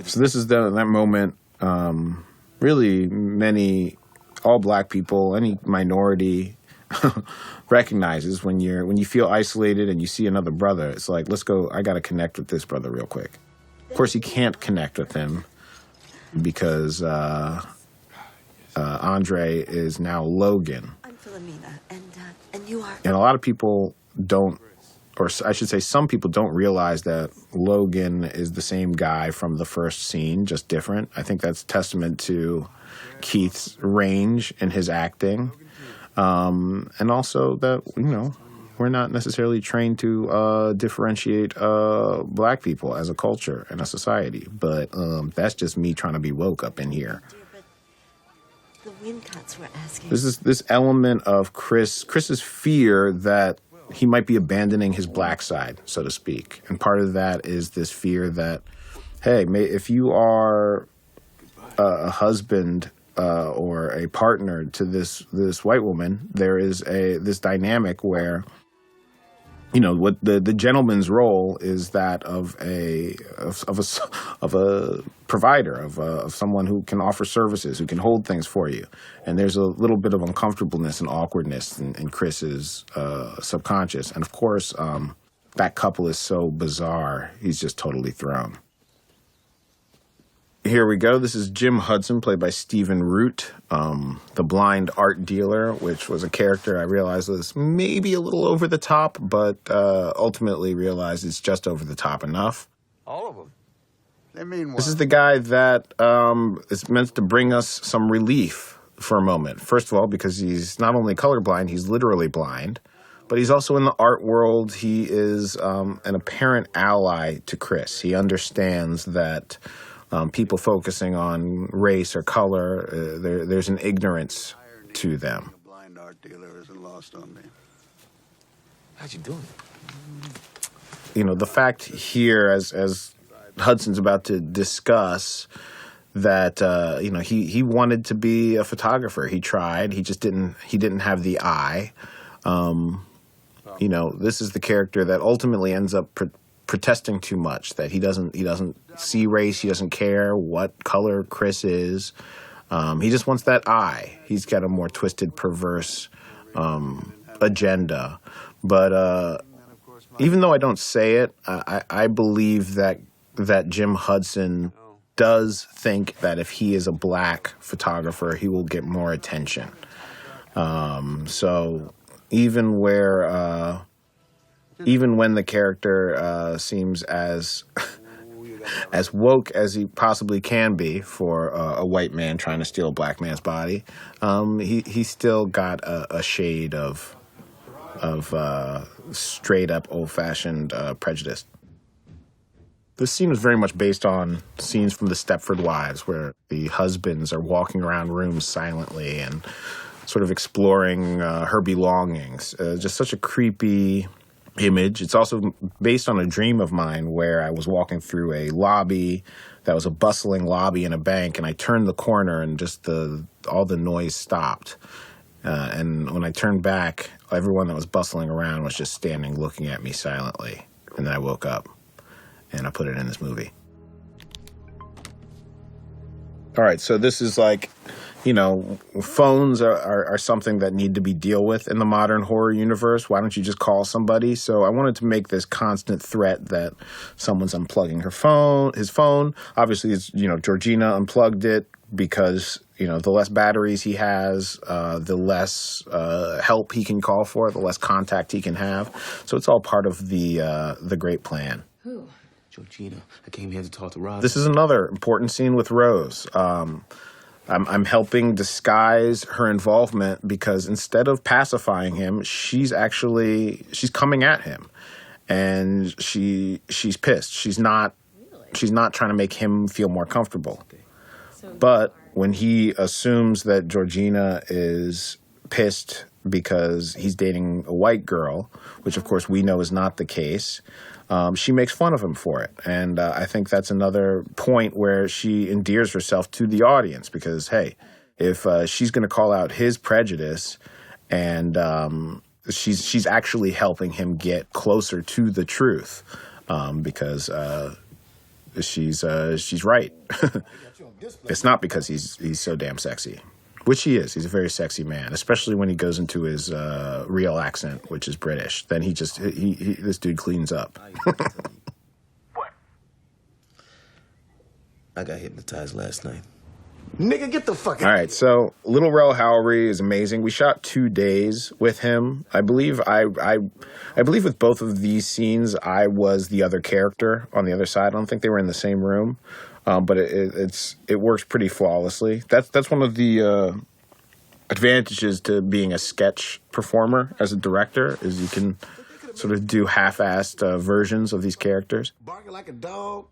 So this is the that moment um, really many all black people, any minority (laughs) recognizes when you're when you feel isolated and you see another brother. It's like let's go. I got to connect with this brother real quick. Of course, you can't connect with him because uh, uh, Andre is now Logan. I'm Philomena, and uh, and you are. And a lot of people don't, or I should say, some people don't realize that Logan is the same guy from the first scene, just different. I think that's testament to Keith's range in his acting. Um, and also that, you know, we're not necessarily trained to uh, differentiate uh, black people as a culture and a society. But um, that's just me trying to be woke up in here. The Wincots were asking. This is this element of Chris Chris's fear that he might be abandoning his black side, so to speak. And part of that is this fear that, hey, if you are a, a husband uh, or a partner to this this white woman, there is a this dynamic where you know what the the gentleman's role is that of a of, of a of a provider of, a, of someone who can offer services who can hold things for you. And there's a little bit of uncomfortableness and awkwardness in, in chris's uh, subconscious. And of course um, that couple is so bizarre. He's just totally thrown here we go. This is Jim Hudson, played by Stephen Root, um, the blind art dealer, which was a character I realized was maybe a little over the top, but uh, ultimately realized it's just over the top enough. All of them. They mean what? This is the guy that um, is meant to bring us some relief for a moment. First of all, because he's not only colorblind, he's literally blind, but he's also in the art world. He is um, an apparent ally to Chris. He understands that um, people focusing on race or color, uh, there, there's an ignorance to them. A blind art dealer isn't lost on me. How'd you do it? You know, the fact here, as as Hudson's about to discuss, that uh, you know he he wanted to be a photographer. He tried. He just didn't. He didn't have the eye. Um, you know, this is the character that ultimately ends up. Pre- protesting too much that he doesn't he doesn't see race he doesn't care what color chris is. Um, he just wants that eye. He's got a more twisted perverse um, agenda. But uh, even though i don't say it I, I believe that that jim hudson does think that if he is a black photographer he will get more attention. Um, so even where uh, even when the character uh, seems as (laughs) as woke as he possibly can be for uh, a white man trying to steal a black man's body, um, he he still got a, a shade of of uh, straight up old fashioned uh, prejudice. This scene is very much based on scenes from the Stepford Wives, where the husbands are walking around rooms silently and sort of exploring uh, her belongings. Uh, just such a creepy image. It's also based on a dream of mine where I was walking through a lobby that was a bustling lobby in a bank, and I turned the corner and just the all the noise stopped. Uh, and when I turned back, everyone that was bustling around was just standing looking at me silently. And then I woke up and I put it in this movie. All right, so this is like you know, phones are, are, are, something that need to be deal with in the modern horror universe. Why don't you just call somebody? So I wanted to make this constant threat that someone's unplugging her phone, his phone. Obviously, it's, you know, Georgina unplugged it because, you know, the less batteries he has, uh, the less uh, help he can call for, the less contact he can have. So it's all part of the uh, the great plan. Who? Georgina. I came here to talk to Rob. This is another important scene with Rose. Um, I'm, I'm helping disguise her involvement because instead of pacifying him, she's actually she's coming at him, and she she's pissed. She's not she's not trying to make him feel more comfortable. But when he assumes that Georgina is pissed because he's dating a white girl, which of course we know is not the case, um, she makes fun of him for it. And uh, I think that's another point where she endears herself to the audience because, hey, if uh, she's going to call out his prejudice and um, she's she's actually helping him get closer to the truth um, because uh, she's uh, she's right. (laughs) it's not because he's he's so damn sexy, which he is. He's a very sexy man, especially when he goes into his uh, real accent, which is British. Then he just he, he this dude cleans up. (laughs) What? I got hypnotized last night. Nigga, get the fuck out. All right, so Lil Rel Howery is amazing. We shot two days with him. I believe I, I I believe with both of these scenes, I was the other character on the other side. I don't think they were in the same room, um, but it, it, it's it works pretty flawlessly. That's that's one of the uh, advantages to being a sketch performer as a director is you can sort of do half-assed uh, versions of these characters. Barking like a dog,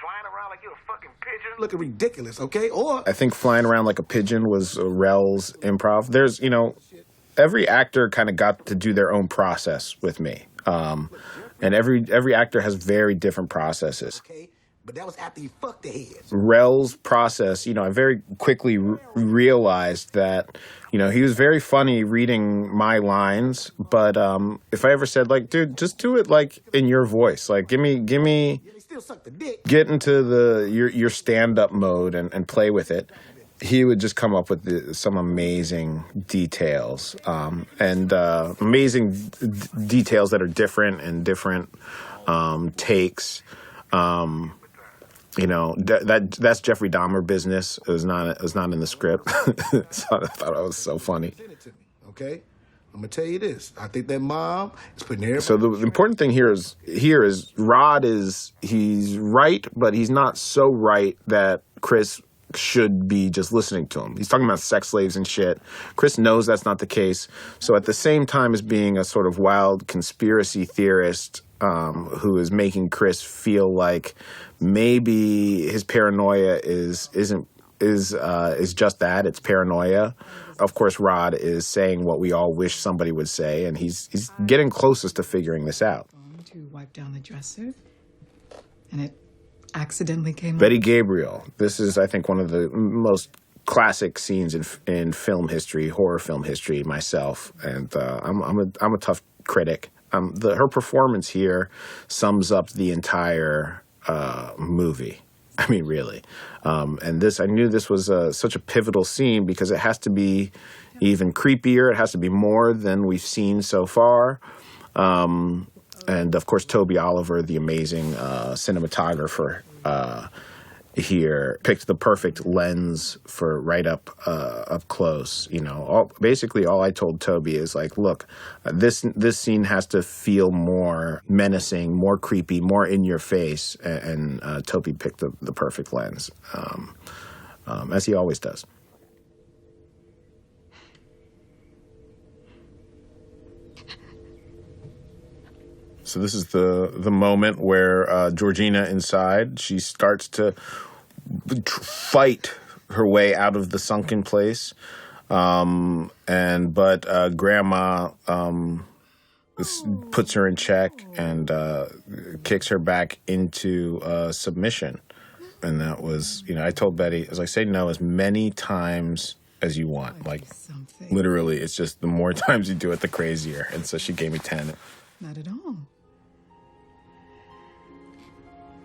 flying around like you're a fucking pigeon, looking ridiculous, okay? Or I think flying around like a pigeon was uh, Rel's improv. There's, you know, every actor kind of got to do their own process with me, um, and every every actor has very different processes. But that was after you fucked the head. Rel's process, you know, I very quickly r- realized that, you know, he was very funny reading my lines, but um, if I ever said like, dude, just do it like in your voice, like give me, give me, get into the your your stand up mode and, and play with it. He would just come up with the, some amazing details um, and uh, amazing d- details that are different and different um, takes. Um, you know that, that that's Jeffrey Dahmer business. It was not it was not in the script, (laughs) so I thought it was so funny. Okay? I'm gonna tell you this. I think that mom is putting everybody. So the, the important thing here is here is Rod is he's right, but he's not so right that Chris should be just listening to him. He's talking about sex slaves and shit. Chris knows that's not the case. So at the same time as being a sort of wild conspiracy theorist um, who is making Chris feel like maybe his paranoia is isn't is uh, is just that. It's paranoia. Of course, Rod is saying what we all wish somebody would say, and he's he's getting closest to figuring this out. to wipe down the dresser, and it accidentally came Betty Gabriel. This is, I think, one of the most classic scenes in in film history, horror film history. Myself, and uh, I'm I'm a I'm a tough critic. Um, the her performance here sums up the entire uh, movie. (laughs) I mean, really. Um, and this, I knew this was uh, such a pivotal scene because it has to be even creepier. It has to be more than we've seen so far. Um, and of course, Toby Oliver, the amazing uh, cinematographer uh, here, picked the perfect lens for right up uh, up close. You know, all, basically, all I told Toby is like, look, this this scene has to feel more menacing, more creepy, more in your face. And, and uh, Toby picked the, the perfect lens, um, um, as he always does. So this is the the moment where uh, Georgina inside she starts to fight her way out of the sunken place, um, and but uh, Grandma um, s- puts her in check and uh, kicks her back into uh, submission, and that was you know I told Betty as I say no as many times as you want. Like literally it's just the more (laughs) times you do it the crazier. And so she gave me 10 Not at all.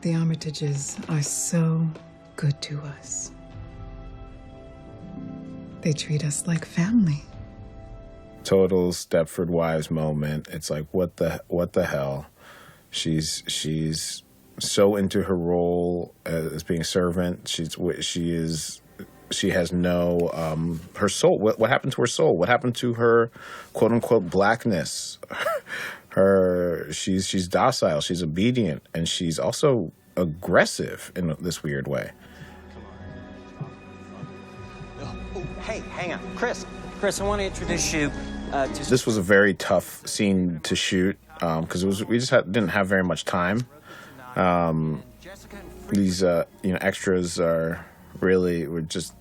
The Armitages are so good to us. They treat us like family. total Stepford Wives moment. It's like what the what the hell? She's she's so into her role as being servant. She's she is she has no um her soul. What what happened to her soul? What happened to her quote unquote blackness? (laughs) her she's she's docile. She's obedient, and she's also aggressive in this weird way. Hey, hang on. Chris, Chris, I want to introduce you uh, to. This was a very tough scene to shoot because it was we just had, didn't have very much time. Um, these uh, you know extras are really were just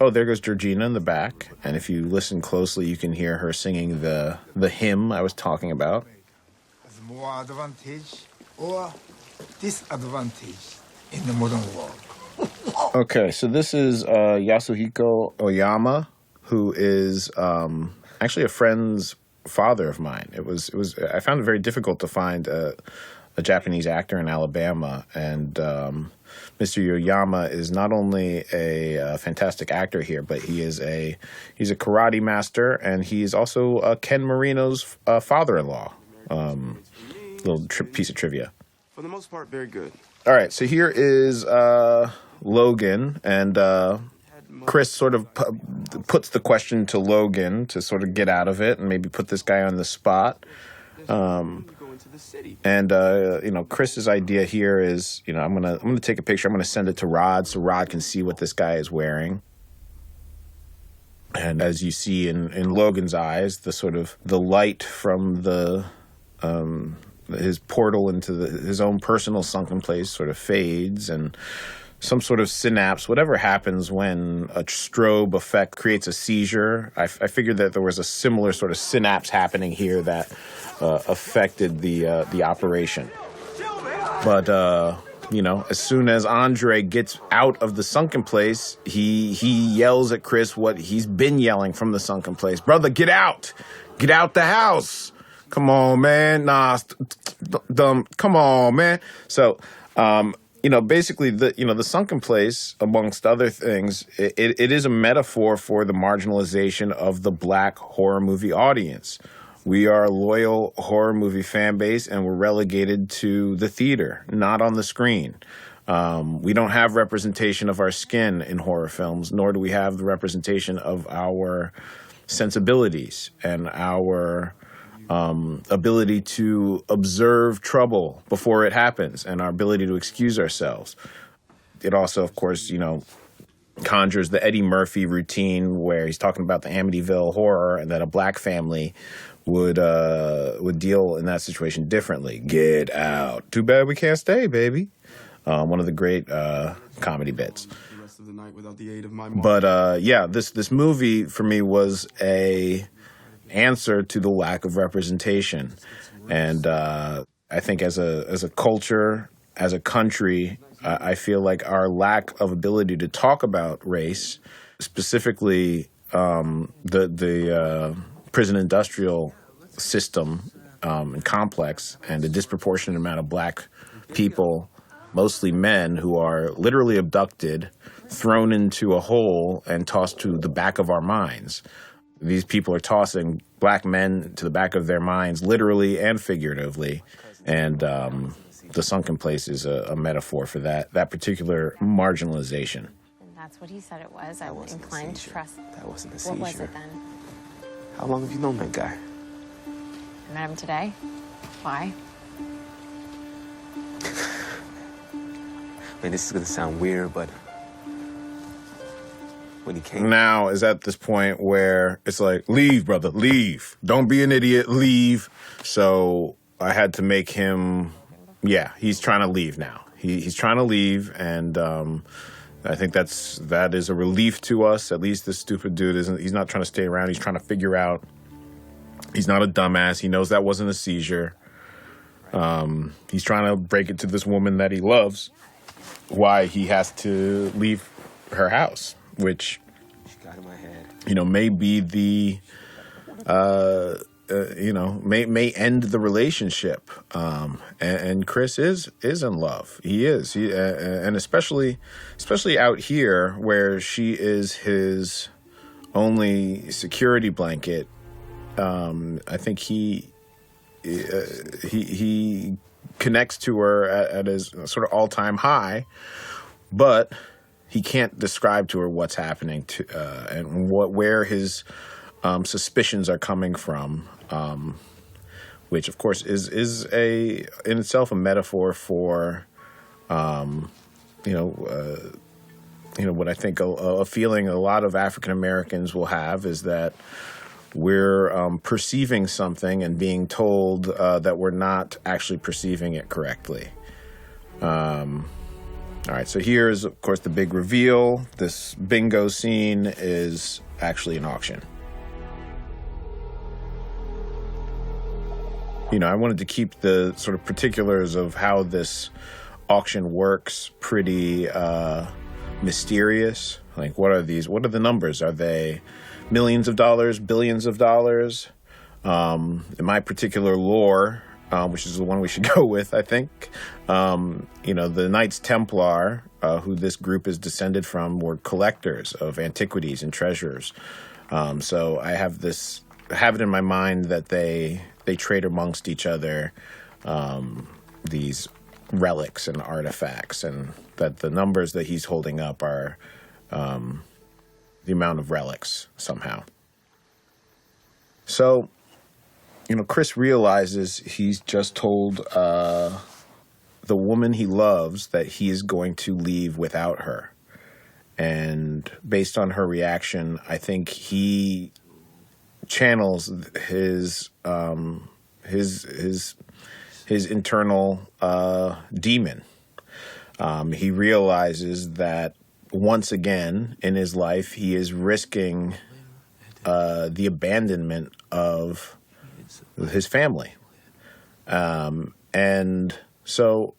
oh there goes Georgina in the back, and if you listen closely, you can hear her singing the the hymn I was talking about. Disadvantage in the modern world. (laughs) Okay, so this is uh, Yasuhiko Oyama, who is um, actually a friend's father of mine. It was it was I found it very difficult to find a, a Japanese actor in Alabama, and um, Mr. Oyama is not only a, uh fantastic actor here, but he is a he's a karate master, and he's also uh, Ken Marino's uh, father-in-law. Um, little tri- piece of trivia. For the most part, very good. All right, so here is uh, Logan, and uh, Chris sort of pu- puts the question to Logan to sort of get out of it and maybe put this guy on the spot. Um, and uh, you know, Chris's idea here is, you know, I'm gonna I'm gonna take a picture. I'm gonna send it to Rod so Rod can see what this guy is wearing. And as you see in in Logan's eyes, the sort of the light from the um, his portal into the, his own personal sunken place sort of fades and some sort of synapse, whatever happens when a strobe effect creates a seizure. I, I figured that there was a similar sort of synapse happening here that uh, affected the uh, the operation. But uh, you know, as soon as Andre gets out of the sunken place, he he yells at Chris what he's been yelling from the sunken place. Brother, get out! Get out the house! Come on, man. Nah, dumb. Come on, man. So, um, you know, basically, the you know the sunken place, amongst other things, it, it, it is a metaphor for the marginalization of the black horror movie audience. We are a loyal horror movie fan base, and we're relegated to the theater, not on the screen. Um, we don't have representation of our skin in horror films, nor do we have the representation of our sensibilities and our um, ability to observe trouble before it happens and our ability to excuse ourselves. It also, of course, you know, conjures the Eddie Murphy routine where he's talking about the Amityville horror and that a black family would uh, would deal in that situation differently. Get out. Too bad we can't stay, baby. Um, one of the great uh, comedy bits. The rest of the night without the aid of my But uh, yeah, this this movie for me was a answer to the lack of representation, and uh, I think as a as a culture, as a country, I I feel like our lack of ability to talk about race, specifically um, the the uh, prison industrial system um, and complex, and the disproportionate amount of black people, mostly men, who are literally abducted, thrown into a hole, and tossed to the back of our minds. These people are tossing black men to the back of their minds, literally and figuratively, and um, the sunken place is a, a metaphor for that that particular marginalization. And that's what he said it was. I'm inclined to trust. That wasn't the a What was it then? How long have you known that guy? I met him today. Why? (laughs) Man, this is gonna sound weird, but when he came, Now is at this point where it's like, leave, brother, leave. Don't be an idiot, leave. So I had to make him, yeah, he's trying to leave now. He, he's trying to leave, and um, I think that's that is a relief to us. At least this stupid dude isn't. He's not trying to stay around. He's trying to figure out. He's not a dumbass. He knows that wasn't a seizure. Um, he's trying to break it to this woman that he loves. Why he has to leave her house, which got in my head. you know may be the uh, uh you know may may end the relationship. Um and, and chris is is in love. He is. He uh, and especially especially out here where she is his only security blanket um i think he uh, he he connects to her at, at his sort of all-time high. But he can't describe to her what's happening to uh, and what where his um, suspicions are coming from, um, which of course is is a in itself a metaphor for, um, you know, uh, you know what I think a, a feeling a lot of African Americans will have is that we're um, perceiving something and being told uh, that we're not actually perceiving it correctly. Um, all right, so here's, of course, the big reveal. This bingo scene is actually an auction. You know, I wanted to keep the sort of particulars of how this auction works pretty uh, mysterious. Like, what are these? What are the numbers? Are they millions of dollars, billions of dollars? Um, in my particular lore, um, which is the one we should (laughs) go with, I think. Um, you know, the Knights Templar, uh, who this group is descended from, were collectors of antiquities and treasures. Um, so I have this have it in my mind that they they trade amongst each other um, these relics and artifacts, and that the numbers that he's holding up are um, the amount of relics somehow. So, you know, Chris realizes he's just told uh, the woman he loves that he is going to leave without her. And based on her reaction, I think he channels his um, his his his internal uh, demon. Um, he realizes that once again in his life, he is risking uh, the abandonment of his family. Um, and so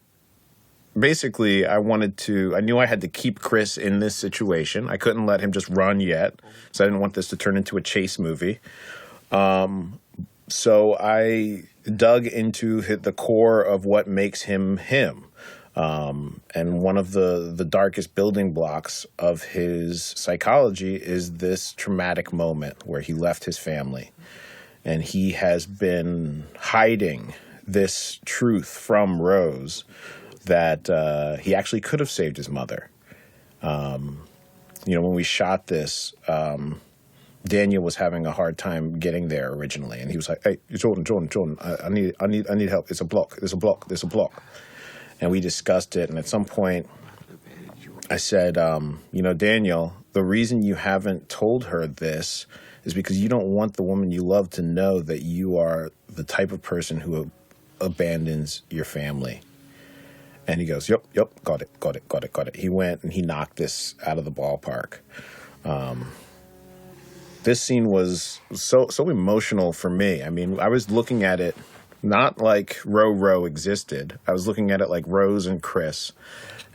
basically, I wanted to, I knew I had to keep Chris in this situation. I couldn't let him just run yet. So I didn't want this to turn into a chase movie. Um, so I dug into the core of what makes him him. Um, and one of the, the darkest building blocks of his psychology is this traumatic moment where he left his family. And he has been hiding this truth from Rose that uh, he actually could have saved his mother. Um, you know, when we shot this, um, Daniel was having a hard time getting there originally, and he was like, "Hey, Jordan, Jordan, Jordan, I, I need, I need, I need help. It's a block. There's a block. There's a block." And we discussed it, and at some point, I said, um, "You know, Daniel, the reason you haven't told her this is because you don't want the woman you love to know that you are the type of person who abandons your family." And he goes, "Yep, yep, got it, got it, got it, got it." He went and he knocked this out of the ballpark. Um, this scene was so so emotional for me. I mean, I was looking at it not like Row Row existed. I was looking at it like Rose and Chris.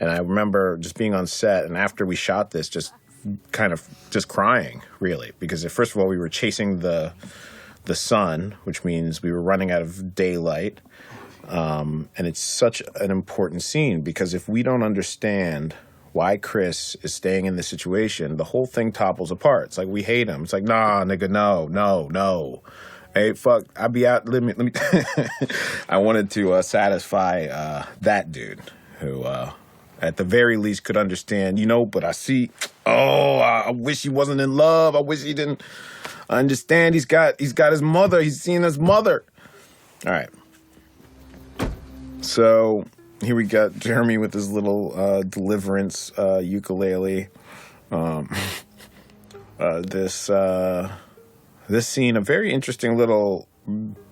And I remember just being on set and after we shot this just kind of just crying really because first of all we were chasing the the sun, which means we were running out of daylight. Um, and it's such an important scene because if we don't understand why Chris is staying in this situation, the whole thing topples apart. It's like we hate him. It's like, nah, nigga, no, no, no. Hey, fuck, I'd be out. Let me, let me. (laughs) I wanted to uh, satisfy uh, that dude who, uh, at the very least, could understand. You know, but I see. Oh, I wish he wasn't in love. I wish he didn't understand. He's got he's got his mother. He's seen his mother. All right. So here we got Jeremy with his little uh, deliverance uh, ukulele. Um, (laughs) uh, this uh, this scene, a very interesting little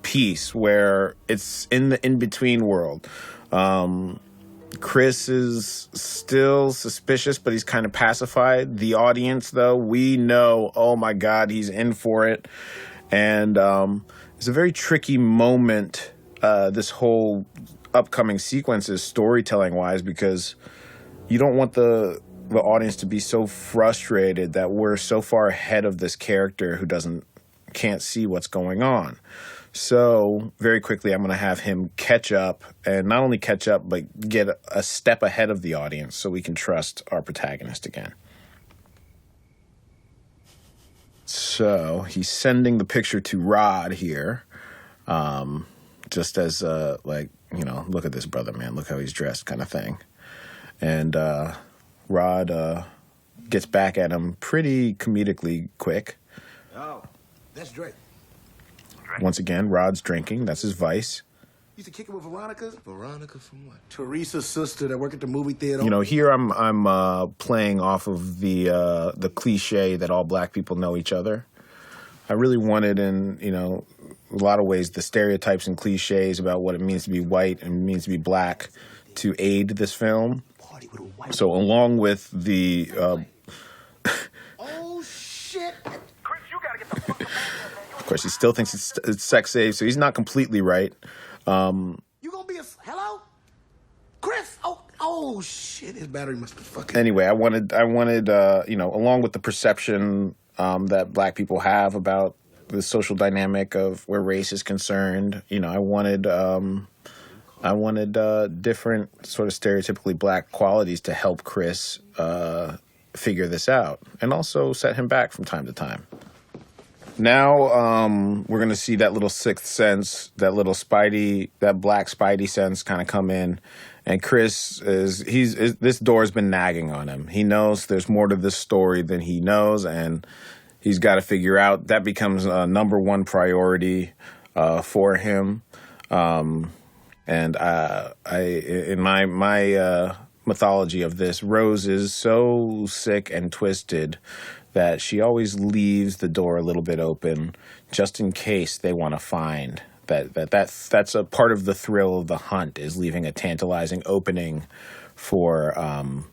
piece where it's in the in between world. Um, Chris is still suspicious, but he's kind of pacified. The audience, though, we know, oh my God, he's in for it. And um, it's a very tricky moment, uh, this whole upcoming sequence is storytelling wise, because you don't want the the audience to be so frustrated that we're so far ahead of this character who doesn't can't see what's going on. So, very quickly, I'm going to have him catch up and not only catch up, but get a step ahead of the audience so we can trust our protagonist again. So, he's sending the picture to Rod here, um, just as, uh, like, you know, look at this brother, man, look how he's dressed, kind of thing. And uh, Rod uh, gets back at him pretty comedically quick. Oh, that's Drake. Once again, Rod's drinking. That's his vice. Used to kick it with Veronica. Veronica from what? Teresa's sister that worked at the movie theater. You know, here I'm I'm uh, playing off of the uh, the cliche that all black people know each other. I really wanted, in you know, a lot of ways, the stereotypes and cliches about what it means to be white and means to be black to aid this film. So, along with the uh, Oh shit! Of course, he still thinks it's, it's sex safe, so he's not completely right. Um, You gonna be a hello, Chris? Oh, oh shit! His battery must be fucking. anyway, I wanted, I wanted, uh, you know, along with the perception um, that black people have about the social dynamic of where race is concerned. You know, I wanted um, I wanted uh, different sort of stereotypically black qualities to help Chris uh, figure this out, and also set him back from time to time. Now um, we're gonna see that little sixth sense, that little Spidey, that black Spidey sense, kind of come in. And Chris is he's is, this door's been nagging on him. He knows there's more to this story than he knows, and he's got to figure out. That becomes a number one priority uh, for him. Um, and uh, I, in my my uh, mythology of this, Rose is so sick and twisted that she always leaves the door a little bit open, just in case they want to find that that that's that's a part of the thrill of the hunt is leaving a tantalizing opening for um,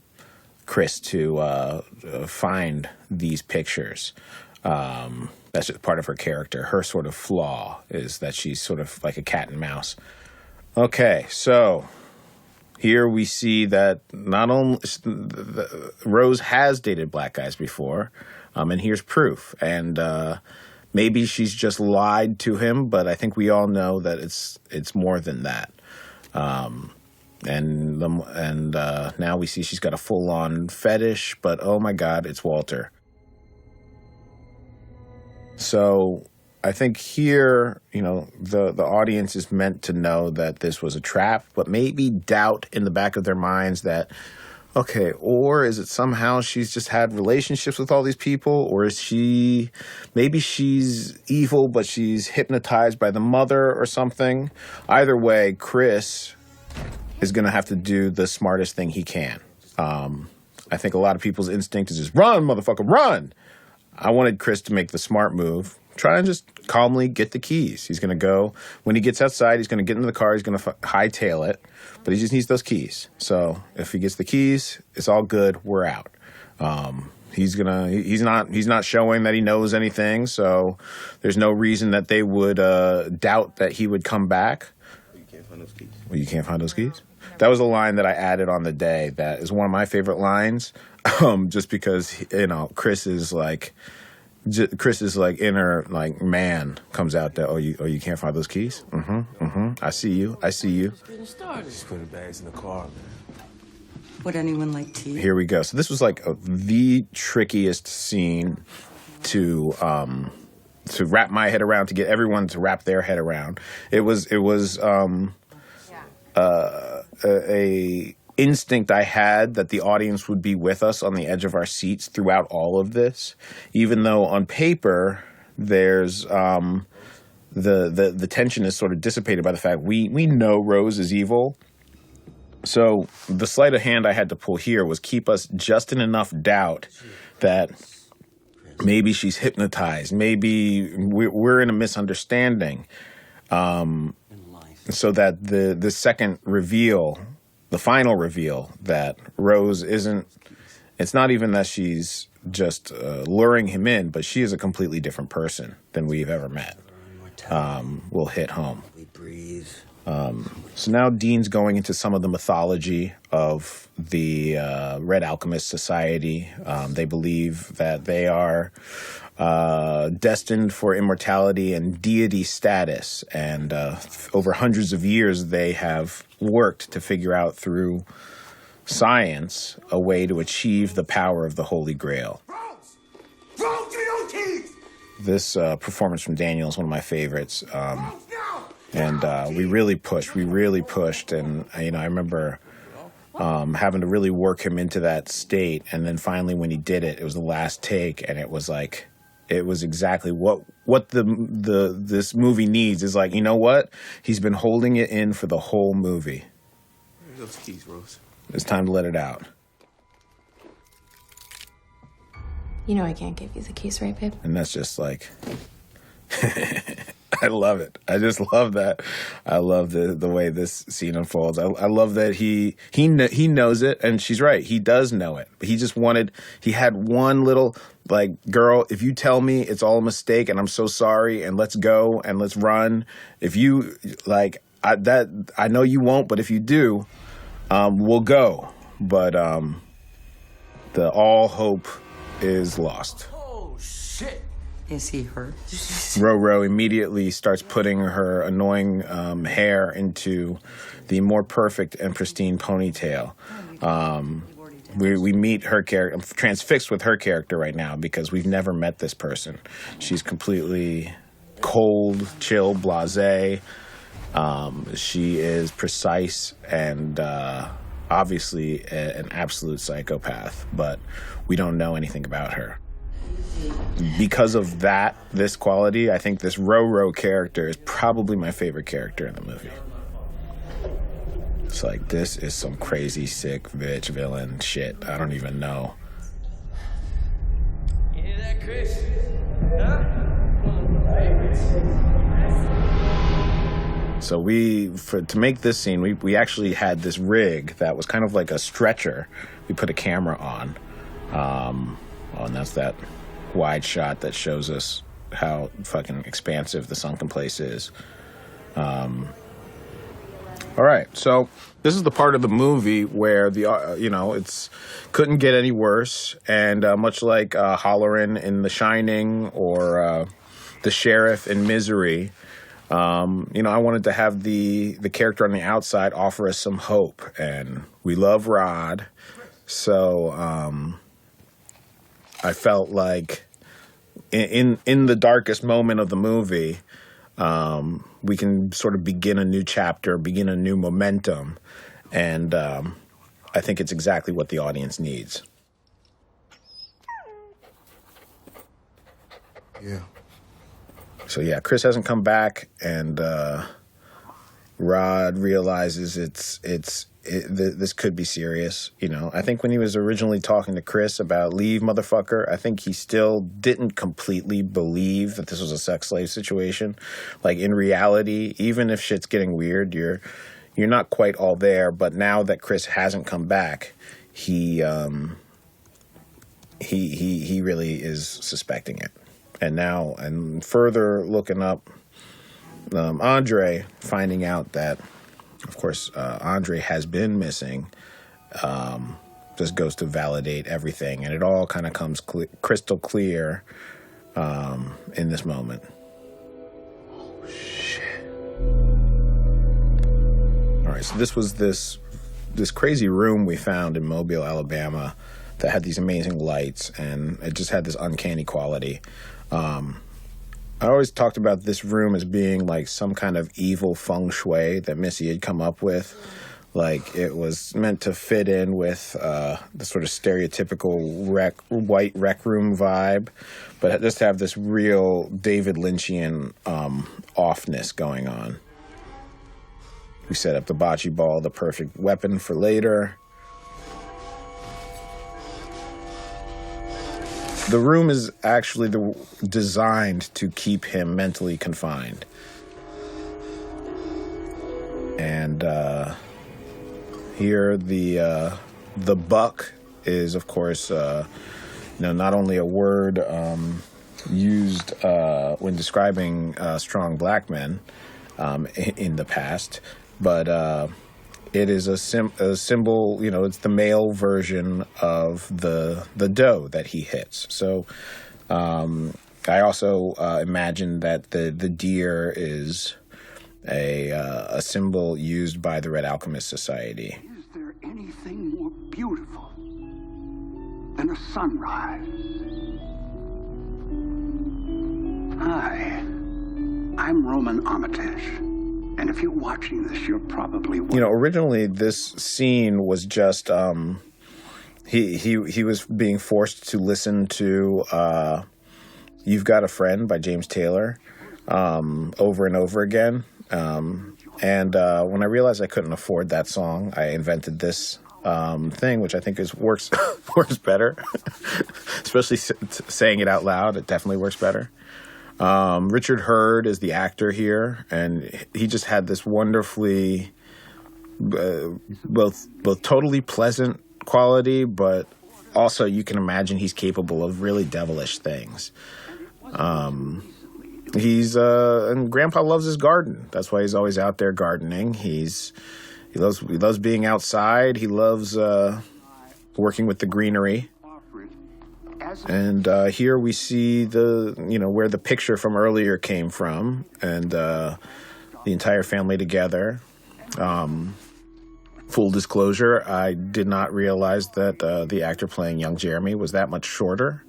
Chris to uh, uh, find these pictures. Um, that's just part of her character. Her sort of flaw is that she's sort of like a cat and mouse. Okay, so here we see that not only Rose has dated black guys before, um, and here's proof. And uh, maybe she's just lied to him, but I think we all know that it's it's more than that. Um, and the, and uh, now we see she's got a full on fetish, but oh my God, it's Walter. So I think here, you know, the the audience is meant to know that this was a trap, but maybe doubt in the back of their minds that okay, or is it somehow she's just had relationships with all these people, or is she maybe she's evil but she's hypnotized by the mother or something? Either way, Chris is going to have to do the smartest thing he can. Um, I think a lot of people's instinct is just run, motherfucker, run. I wanted Chris to make the smart move. Try and just calmly get the keys. He's going to go when he gets outside. He's going to get into the car. He's going to f- hightail it, but he just needs those keys. So if he gets the keys, it's all good. We're out. Um, he's gonna. He's not. He's not showing that he knows anything. So there's no reason that they would uh, doubt that he would come back. You can't find those keys. Well, you can't find those keys. That was a line that I added on the day. That is one of my favorite lines, (laughs) um, just because you know Chris is like, j- Chris is like inner like man comes out that oh you oh you can't find those keys. Mm-hmm. Mm-hmm. I see you. I see you. Just put the bags in the car. Would anyone like tea? Here we go. So this was like a, the trickiest scene to um to wrap my head around to get everyone to wrap their head around. It was it was um uh, a, a instinct I had that the audience would be with us on the edge of our seats throughout all of this, even though on paper there's um, the the the tension is sort of dissipated by the fact we we know Rose is evil. So the sleight of hand I had to pull here was keep us just in enough doubt that maybe she's hypnotized, maybe we're, we're in a misunderstanding, um, so that the the second reveal, the final reveal that Rose isn't. It's not even that she's just uh, luring him in, but she is a completely different person than we've ever met. Um, will hit home. Um, so now Dean's going into some of the mythology of the uh, Red Alchemist Society. Um, they believe that they are uh, destined for immortality and deity status, and uh, over hundreds of years they have worked to figure out through science a way to achieve the power of the Holy Grail. This uh, performance from Daniel is one of my favorites. Um, and uh, we really pushed. We really pushed, and uh, you know, I remember um, having to really work him into that state. And then finally, when he did it, it was the last take, and it was like, it was exactly what what the the this movie needs. Is like, you know what? He's been holding it in for the whole movie. Those keys, Rose. It's time to let it out. You know I can't give you the keys, right, babe? And that's just like, (laughs) (laughs) I love it. I just (laughs) love that. I love the the way this scene unfolds. I, I love that he he kn- he knows it, and she's right. He does know it. He just wanted. He had one little like girl. If you tell me it's all a mistake, and I'm so sorry, and let's go and let's run. If you like I, that, I know you won't, but if you do, um, we'll go. But um, the all hope is lost. Oh, shit. Is he hurt? (laughs) Roro immediately starts putting her annoying um, hair into the more perfect and pristine ponytail. Um, we, we meet her character. I'm transfixed with her character right now because we've never met this person. She's completely cold, chill, blase. Um, she is precise and uh, obviously a, an absolute psychopath, but we don't know anything about her because of that, this quality, I think this Roro character is probably my favorite character in the movie. It's like this is some crazy sick bitch villain shit. I don't even know. You hear that, Chris? So we, for, to make this scene, we, we actually had this rig that was kind of like a stretcher. We put a camera on, um, oh, and that's that wide shot that shows us how fucking expansive the sunken place is. Um, all right, so this is the part of the movie where the uh, you know it's couldn't get any worse, and uh, much like uh, Hallorann in The Shining or uh, the sheriff in Misery, um, you know I wanted to have the the character on the outside offer us some hope, and we love Rod, so um, I felt like in, in in the darkest moment of the movie, um, we can sort of begin a new chapter, begin a new momentum, and um, I think it's exactly what the audience needs. Yeah. So yeah, Chris hasn't come back, and uh, Rod realizes it's it's th- this could be serious. You know, I think when he was originally talking to Chris about leave, motherfucker, I think he still didn't completely believe that this was a sex slave situation. Like in reality, even if shit's getting weird, you're you're not quite all there. But now that Chris hasn't come back, he um, he he he really is suspecting it. And now, and further looking up, um, Andre finding out that of course, uh, Andre has been missing. Um, just goes to validate everything, and it all kind of comes cl- crystal clear um, in this moment. Oh shit! All right, so this was this this crazy room we found in Mobile, Alabama, that had these amazing lights, and it just had this uncanny quality. Um, I always talked about this room as being like some kind of evil feng shui that Missy had come up with. Like it was meant to fit in with uh, the sort of stereotypical rec, white rec room vibe, but just have this real David Lynchian um, offness going on. We set up the bocce ball, the perfect weapon for later. The room is actually the, designed to keep him mentally confined. And uh, here, the uh, the buck is, of course, uh, you know, not only a word um, used uh, when describing uh, strong black men um, in, in the past, but uh, it is a, sim- a symbol. You know, it's the male version of the the doe that he hits. So, um, I also uh, imagine that the the deer is a uh, a symbol used by the Red Alchemist Society. Is there anything more beautiful than a sunrise? Hi, I'm Roman Armitage. And if you're watching this, you're probably You know, originally this scene was just um, he he he was being forced to listen to uh, "You've Got a Friend" by James Taylor um, over and over again. Um, and uh, when I realized I couldn't afford that song, I invented this um, thing, which I think is works (laughs) works better. (laughs) Especially s- saying it out loud, it definitely works better. Um, Richard Herd is the actor here, and he just had this wonderfully, uh, both both totally pleasant quality, but also you can imagine he's capable of really devilish things. Um, he's uh, and Grandpa loves his garden. That's why he's always out there gardening. He's he loves he loves being outside. He loves uh, working with the greenery. And uh, here we see the, you know, where the picture from earlier came from, and uh, the entire family together. Um, full disclosure, I did not realize that uh, the actor playing young Jeremy was that much shorter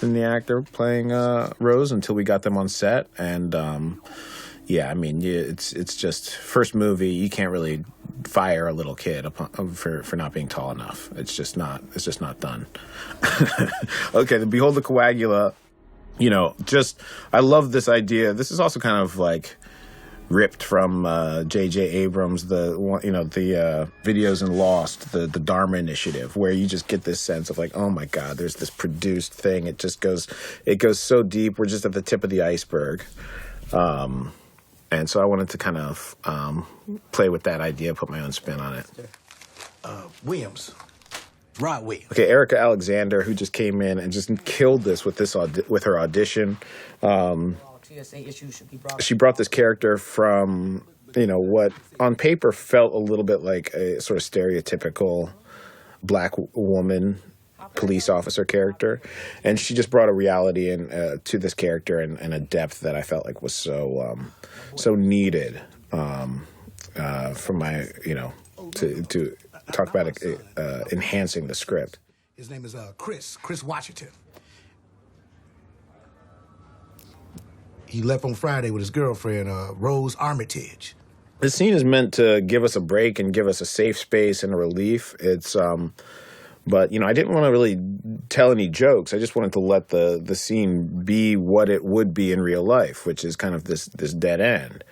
than the actor playing uh, Rose until we got them on set. And um, yeah, I mean, it's it's just first movie. You can't really fire a little kid upon, for for not being tall enough. It's just not. It's just not done. (laughs) okay, the Behold the Coagula. You know, just I love this idea. This is also kind of like ripped from uh, J.J. Abrams, the you know the uh, videos in Lost, the the Dharma Initiative, where you just get this sense of like, oh my God, there's this produced thing. It just goes, it goes so deep. We're just at the tip of the iceberg. Um, and so I wanted to kind of um, play with that idea, put my own spin on it. Uh, Williams. Rod Williams. Okay, Erika Alexander, who just came in and just killed this with this audi- with her audition. Um, TSA issues should be brought she brought this character from you know what on paper felt a little bit like a sort of stereotypical black w- woman police officer character and she just brought a reality in uh, to this character and, and a depth that i felt like was so um, so needed um, uh, for my you know to to talk about uh, enhancing the script His name is uh, Chris, Chris Washington. He left on Friday with his girlfriend, uh, Rose Armitage. This scene is meant to give us a break and give us a safe space and a relief. It's um but you know, I didn't want to really tell any jokes. I just wanted to let the the scene be what it would be in real life, which is kind of this this dead end.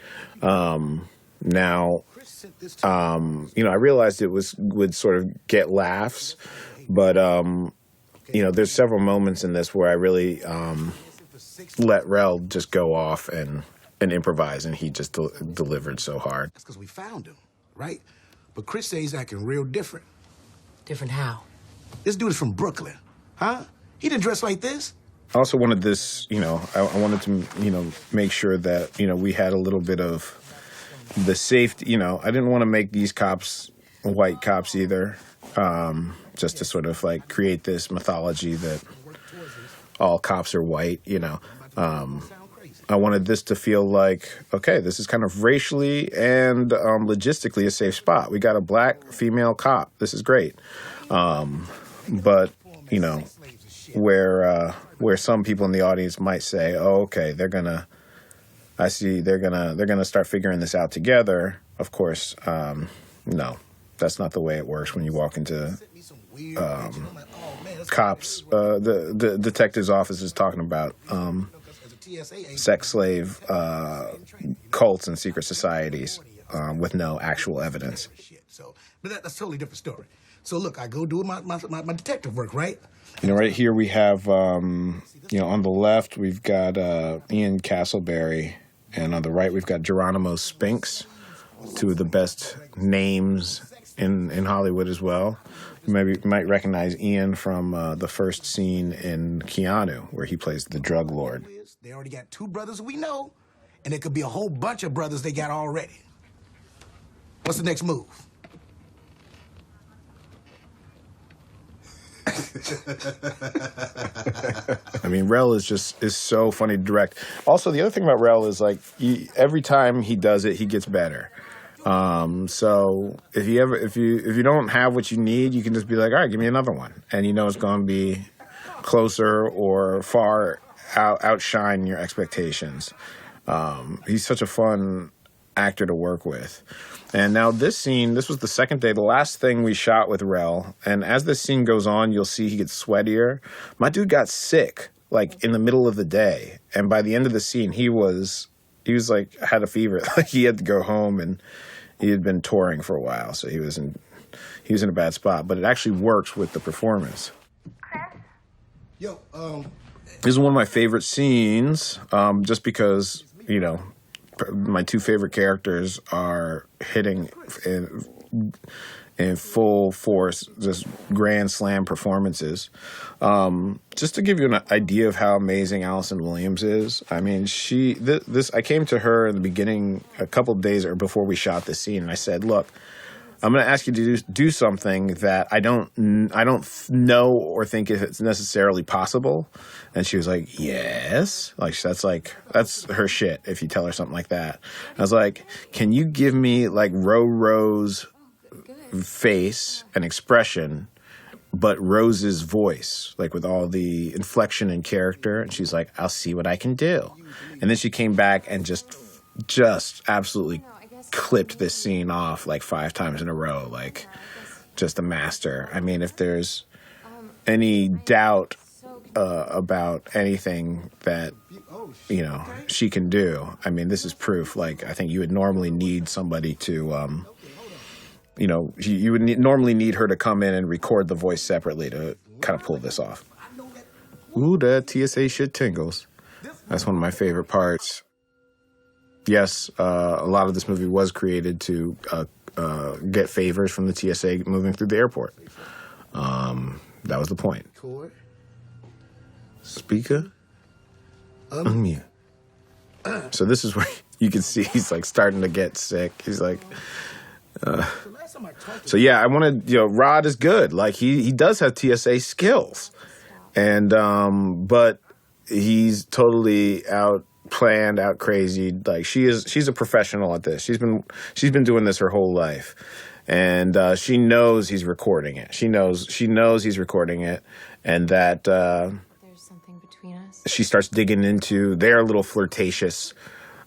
Um now um you know, I realized it was would sort of get laughs, but um you know, there's several moments in this where I really um let Rel just go off and and improvise, and he just del- delivered so hard. That's because we found him, right? But Chris says he's acting real different. Different how? This dude is from Brooklyn, huh? He didn't dress like this. I also wanted this, you know, I, I wanted to, you know, make sure that you know we had a little bit of the safety. You know, I didn't want to make these cops white cops either, um, just to sort of like create this mythology that all cops are white. You know, um, I wanted this to feel like okay, this is kind of racially and um, logistically a safe spot. We got a black female cop. This is great, um, but you know, where uh, where some people in the audience might say, "Oh, okay, they're gonna." I see they're gonna they're gonna start figuring this out together. Of course, um, no, that's not the way it works when you walk into um, cops. Uh, the the detective's office is talking about um, sex slave uh, cults and secret societies um, with no actual evidence. But that, that's a totally different story. So look, I go do my, my, my, detective work, right? You know, right here we have, um, you know, on the left we've got uh, Ian Casselberry, and on the right we've got Geronimo Spinks, two of the best names in in Hollywood as well. You maybe you might recognize Ian from uh, the first scene in Keanu, where he plays the drug lord. They already got two brothers we know, and it could be a whole bunch of brothers they got already. What's the next move? I mean, Rel is just is so funny to direct. Also, the other thing about Rel is like he, every time he does it, he gets better. Um, so if you ever if you if you don't have what you need, you can just be like, all right, give me another one, and you know it's going to be closer or far out outshine your expectations. Um, he's such a fun actor to work with. And now this scene, this was the second day, the last thing we shot with Rel. And as this scene goes on, you'll see he gets sweatier. My dude got sick like in the middle of the day, and by the end of the scene, he was he was like had a fever. (laughs) Like he had to go home, and he had been touring for a while, so he was in he was in a bad spot. But it actually works with the performance. Chris, Yo, um, This is one of my favorite scenes, um, just because you know my two favorite characters are hitting in, in full force, just grand slam performances. Um, just to give you an idea of how amazing Allison Williams is, I mean, she th- this I came to her in the beginning, a couple days or before we shot this scene, and I said, "Look, I'm going to ask you to do, do something that I don't I don't know or think if it's necessarily possible." And she was like, "Yes." Like that's like that's her shit. If you tell her something like that, I was like, "Can you give me like Ro Ro's face and expression?" But Rose's voice, like with all the inflection and character, and she's like, "I'll see what I can do," and then she came back and just, just absolutely clipped this scene off like five times in a row, like just a master. I mean, if there's any doubt uh, about anything that you know she can do, I mean, this is proof. Like, I think you would normally need somebody to, um, you know, you, you would need, normally need her to come in and record the voice separately to kind of pull this off. Ooh, that TSA shit tingles. That's one of my favorite parts yes, uh, a lot of this movie was created to uh, uh, get favors from the TSA moving through the airport. Um, that was the point. Speaker, unmute. So this is where (laughs) you can see he's like starting to get sick. He's like, uh, so yeah, I wanted you know Rod is good. Like he he does have TSA skills, and um, but he's totally out planned out crazy. Like she is she's a professional at this. She's been she's been doing this her whole life. And uh, she knows he's recording it. She knows she knows he's recording it. And that uh, There's something between us. she starts digging into their little flirtatious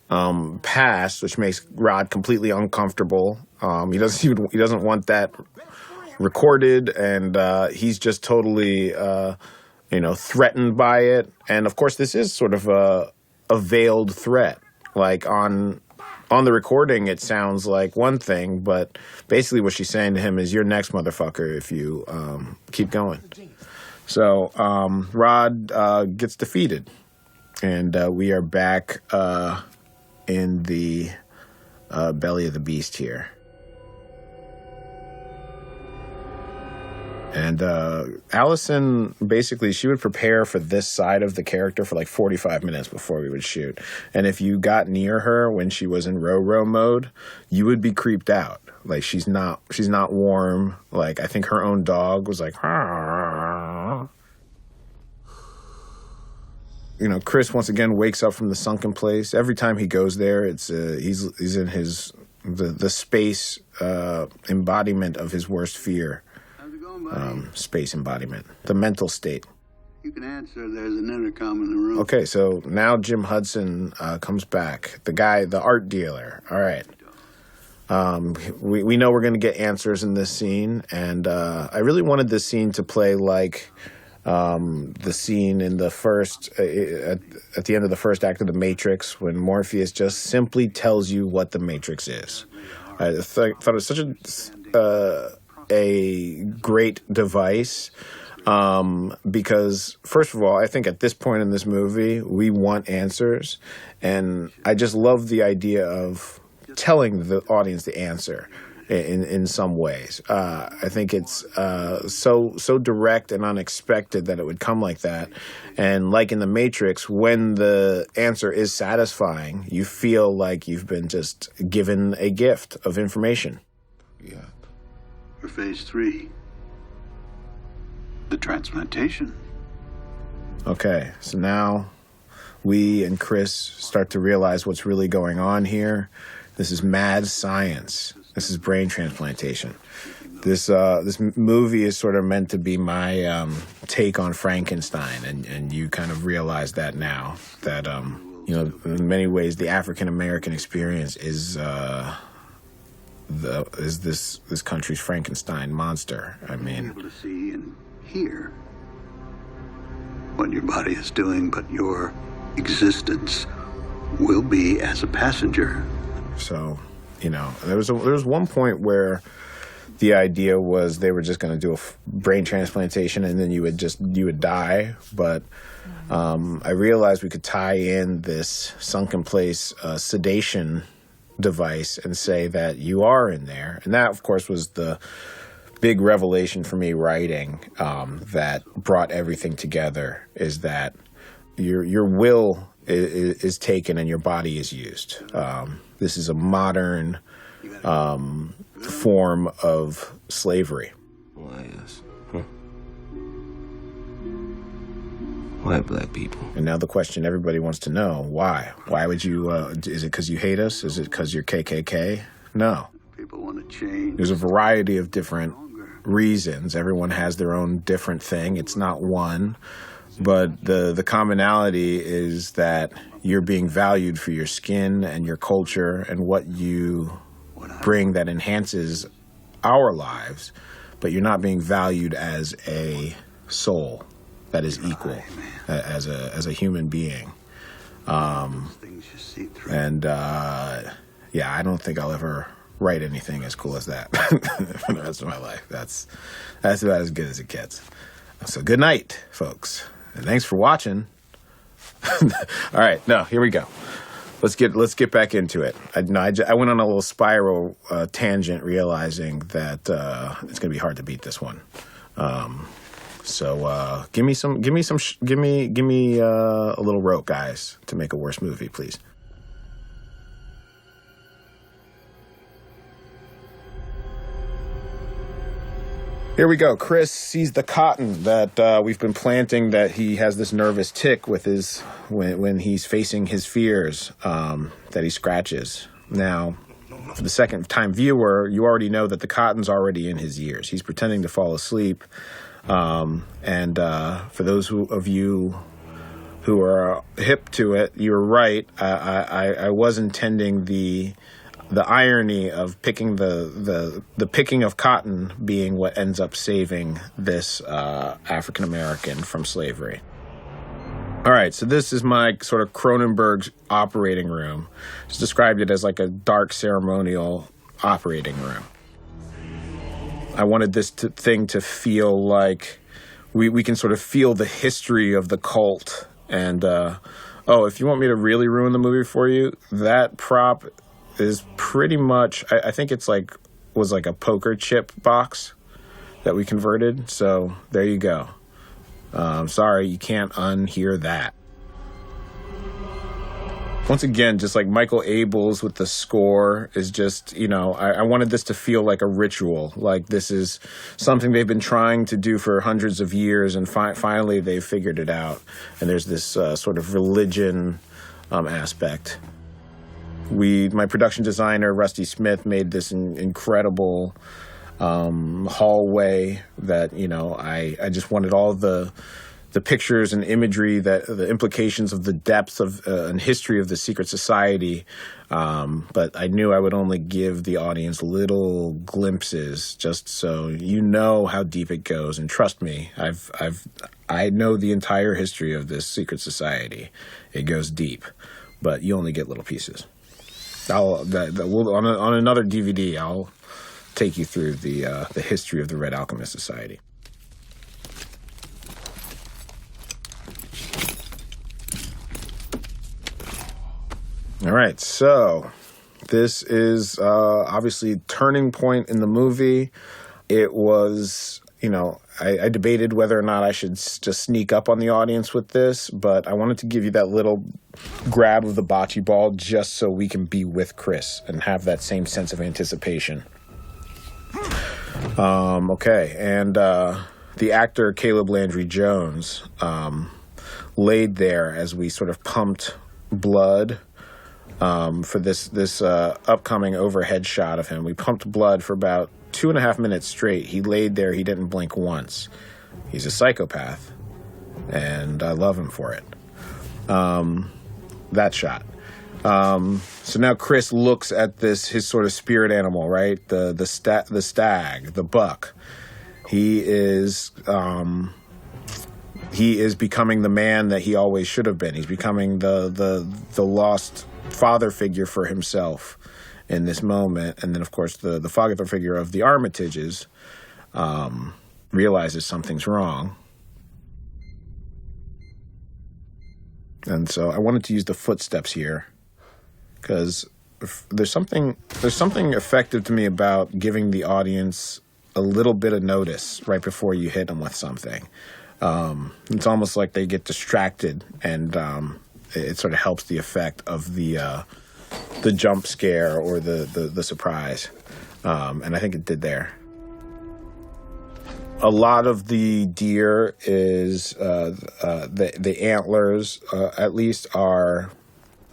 um, past which makes rod completely uncomfortable. Um, he doesn't (laughs) even he doesn't want that recorded. And uh, he's just totally uh, you know threatened by it. And of course this is sort of a a veiled threat. Like on on the recording, it sounds like one thing, but basically what she's saying to him is, "You're next, motherfucker, if you um, keep going." So um, Rod uh, gets defeated, and uh, we are back uh, in the uh, belly of the beast here. And uh, Allison basically she would prepare for this side of the character for like 45 minutes before we would shoot. And if you got near her when she was in row row mode, you would be creeped out. Like she's not she's not warm. Like I think her own dog was like you know, Chris once again wakes up from the sunken place. Every time he goes there, it's uh, he's he's in his the the space uh, embodiment of his worst fear um, space embodiment, the mental state. You can answer. There's an intercom in the room. Okay, so now Jim Hudson uh, comes back. The guy, the art dealer. All right. Um, we, we know we're going to get answers in this scene, and uh, I really wanted this scene to play like um, the scene in the first, uh, at, at the end of the first act of The Matrix, when Morpheus just simply tells you what the Matrix is. I th- thought it was such a. Uh, a great device um, because first of all, I think at this point in this movie, we want answers, and I just love the idea of telling the audience the answer in in some ways. Uh, I think it's uh, so so direct and unexpected that it would come like that, and like in the Matrix, when the answer is satisfying, you feel like you've been just given a gift of information. Yeah. For phase three, the transplantation. Okay, so now we and Chris start to realize what's really going on here. This is mad science. This is brain transplantation. This uh, this movie is sort of meant to be my um, take on Frankenstein, and, and you kind of realize that now that um, you know in many ways the African American experience is uh, the is this this country's Frankenstein monster. I mean, able to see and hear what your body is doing, but your existence will be as a passenger. So, you know, there was a, there was one point where the idea was they were just going to do a f- brain transplantation and then you would just you would die, but um, I realized we could tie in this sunken place uh, sedation device and say that you are in there, and that of course was the big revelation for me writing um, that brought everything together is that your your will is, is taken and your body is used. Um, this is a modern um, form of slavery. Why us? Huh? Why black people? And now the question everybody wants to know: Why? Why would you? Uh, is it because you hate us? Is it because you're KKK? No. People want to change. There's a variety of different reasons. Everyone has their own different thing. It's not one, but the the commonality is that you're being valued for your skin and your culture and what you bring that enhances our lives, but you're not being valued as a soul that is equal as a as a human being. Um, and uh, yeah, I don't think I'll ever write anything as cool as that (laughs) for the rest of my life. That's that's about as good as it gets. So good night, folks, and thanks for watching. (laughs) All right, no, here we go. Let's get let's get back into it. I, no, I, I went on a little spiral uh, tangent, realizing that uh, it's going to be hard to beat this one. Um, so uh, give me some, give me some, sh- give me, give me uh, a little rope, guys, to make a worse movie, please. Here we go. Chris sees the cotton that uh, we've been planting. That he has this nervous tick with his when when he's facing his fears um, that he scratches. Now, for the second time viewer, you already know that the cotton's already in his ears. He's pretending to fall asleep. Um, and uh, for those of you who are hip to it, you're right. I, I, I was intending the the irony of picking the, the the picking of cotton being what ends up saving this uh, African American from slavery. All right, so this is my sort of Cronenberg's operating room. Just described it as like a dark ceremonial operating room. I wanted this to, thing to feel like we, we can sort of feel the history of the cult. And, uh, oh, if you want me to really ruin the movie for you, that prop is pretty much, I, I think it's like, was like a poker chip box that we converted. So there you go. Um, sorry, you can't unhear that. Once again, just like Michael Abels with the score is just, you know, I, I wanted this to feel like a ritual. Like this is something they've been trying to do for hundreds of years, and fi- finally they've figured it out. And there's this uh, sort of religion um, aspect. We, my production designer Rusty Smith, made this in- incredible um, hallway that you know I, I just wanted all the the pictures and imagery that the implications of the depth of uh, and history of the secret society um, but I knew I would only give the audience little glimpses just so you know how deep it goes. And trust me I've I've I know the entire history of this secret society. It goes deep but you only get little pieces. I'll that, we'll, on, a, on another DVD I'll take you through the uh, the history of the Red Alchemist Society. All right, so this is uh, obviously turning point in the movie. It was, you know, I, I debated whether or not I should s- just sneak up on the audience with this, but I wanted to give you that little grab of the bocce ball just so we can be with Chris and have that same sense of anticipation. Um, okay, and uh, the actor Caleb Landry Jones um, laid there as we sort of pumped blood um, for this this uh, upcoming overhead shot of him. We pumped blood for about two and a half minutes straight. He laid there. He didn't blink once. He's a psychopath, and I love him for it. Um, that shot. Um, so now Chris looks at this his sort of spirit animal, right? The the sta- the stag, the buck. He is um, he is becoming the man that he always should have been. He's becoming the the the lost father figure for himself in this moment, and then of course the the father figure of the Armitages um, realizes something's wrong. And so I wanted to use the footsteps here because there's something there's something effective to me about giving the audience a little bit of notice right before you hit them with something. Um, it's almost like they get distracted, and um, it, sort of helps the effect of the uh, the jump scare or the the, the surprise, um, and I think it did there. A lot of the deer is uh, uh, the the antlers, uh, at least, are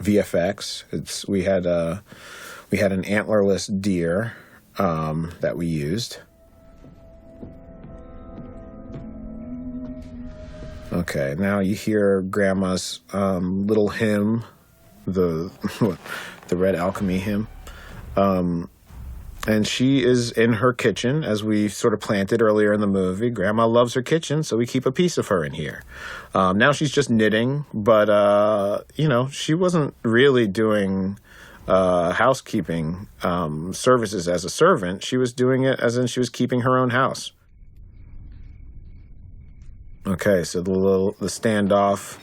VFX. It's we had a we had an antlerless deer um, that we used. Okay, now you hear Grandma's um, little hymn, the (laughs) the Red Alchemy hymn, um, and she is in her kitchen as we sort of planted earlier in the movie. Grandma loves her kitchen, so we keep a piece of her in here. Um, now she's just knitting, but uh, you know she wasn't really doing uh, housekeeping um, services as a servant. She was doing it as in she was keeping her own house. Okay, so the little the standoff.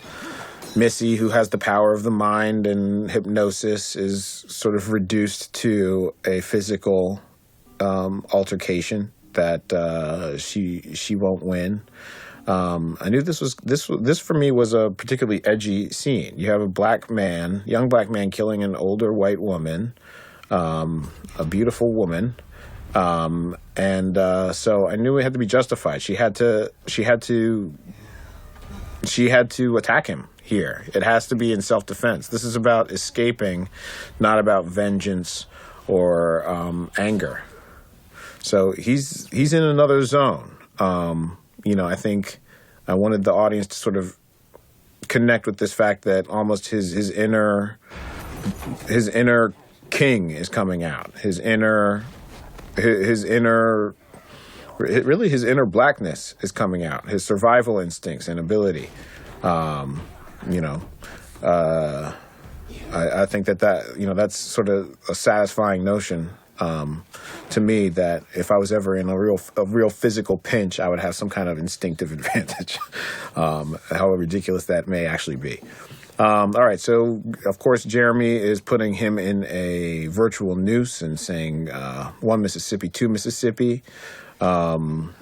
Missy, who has the power of the mind and hypnosis, is sort of reduced to a physical um, altercation that uh, she she won't win. Um, I knew this was this this for me was a particularly edgy scene. You have a black man, young black man, killing an older white woman, um, a beautiful woman, um, and uh, so I knew it had to be justified. She had to she had to she had to attack him here. It has to be in self defense. This is about escaping, not about vengeance or um, anger. So he's he's in another zone. Um, you know, I think I wanted the audience to sort of connect with this fact that almost his his inner his inner king is coming out. His inner his, inner really his inner blackness is coming out. His survival instincts and ability. Um, you know, uh, I, I think that that you know that's sort of a satisfying notion um, to me that if I was ever in a real a real physical pinch, I would have some kind of instinctive (laughs) advantage, um, however ridiculous that may actually be. Um, all right, so of course Jeremy is putting him in a virtual noose and saying uh, one Mississippi, two Mississippi, um,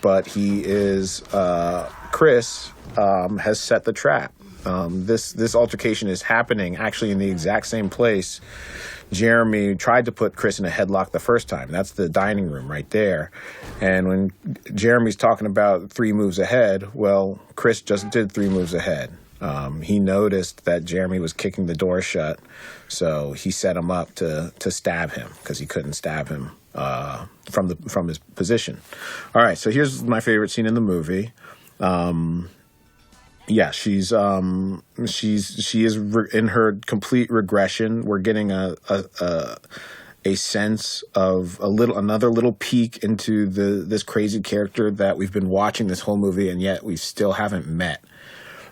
but he is uh, Chris um, has set the trap. Um, this this altercation is happening actually in the exact same place. Jeremy tried to put Chris in a headlock the first time. That's the dining room right there. And when Jeremy's talking about three moves ahead, well, Chris just did three moves ahead. Um, he noticed that Jeremy was kicking the door shut, so he set him up to to stab him because he couldn't stab him uh, from the from his position. All right, so here's my favorite scene in the movie. Um, yeah, she's um she's she is re- in her complete regression. We're getting a a, a a sense of a little another little peek into the this crazy character that we've been watching this whole movie and yet we still haven't met.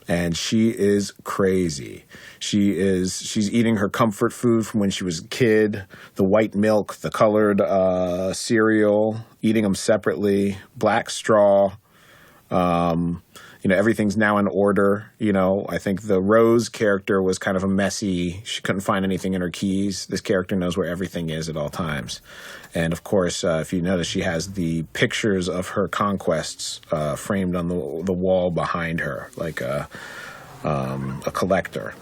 And she is crazy. She is she's eating her comfort food from when she was a kid, the white milk, the colored uh, cereal, eating them separately, black straw. Um, you know everything's now in order you know i think the rose character was kind of a messy she couldn't find anything in her keys this character knows where everything is at all times and of course uh, if you notice she has the pictures of her conquests uh, framed on the, the wall behind her like a, um, a collector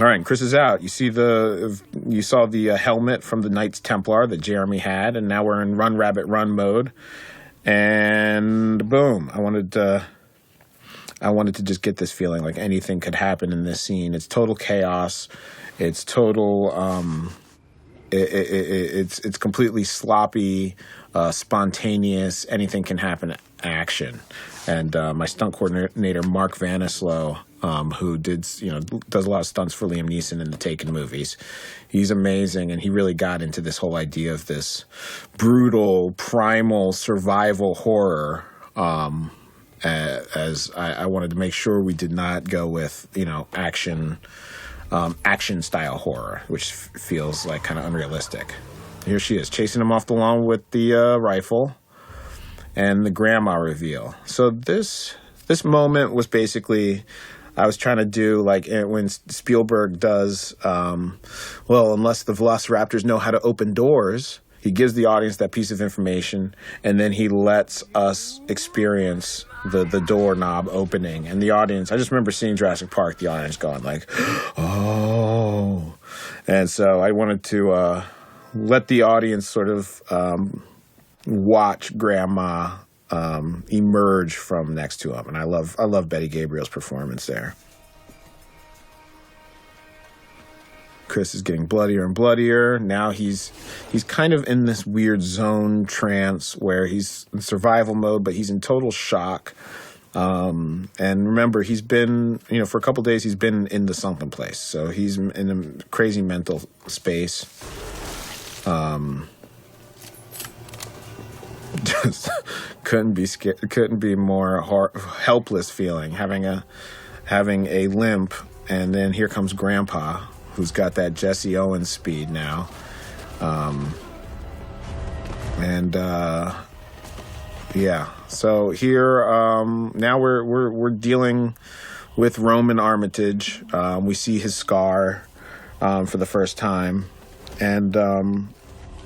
all right, Chris is out. You see the you saw the uh, helmet from the Knights Templar that Jeremy had, and now we're in Run Rabbit Run mode. And boom! I wanted to I wanted to just get this feeling like anything could happen in this scene. It's total chaos. It's total. Um, it, it, it, it's it's completely sloppy, uh, spontaneous. Anything can happen. Action, and uh, my stunt coordinator Mark Vanselow, um, who did you know does a lot of stunts for Liam Neeson in the Taken movies. He's amazing, and he really got into this whole idea of this brutal, primal survival horror. Um, as I, I, wanted to make sure we did not go with you know action um, action style horror, which f- feels like kind of unrealistic. Here she is chasing him off the lawn with the uh, rifle, and the grandma reveal. So this this moment was basically. I was trying to do like eh, when Spielberg does, um, well, unless the Velociraptors know how to open doors, he gives the audience that piece of information and then he lets us experience the the doorknob opening. And the audience i just remember seeing jurassic park the audience going like oh. And so I wanted to uh, let the audience sort of um, watch Grandma um, emerge from next to him, and I love I love Betty Gabriel's performance there. Chris is getting bloodier and bloodier. Now he's he's kind of in this weird zone trance where he's in survival mode, but he's in total shock. Um, and remember, he's been you know for a couple days he's been in the sunken place, so he's in a crazy mental space. Um, (laughs) just couldn't be scared, couldn't be more har helpless feeling having a having a limp, and then here comes Grandpa who's got that Jesse Owens speed now. Um, and uh, yeah, so here um, now we're we're we're dealing with Roman Armitage. Um, we see his scar um, for the first time, and um,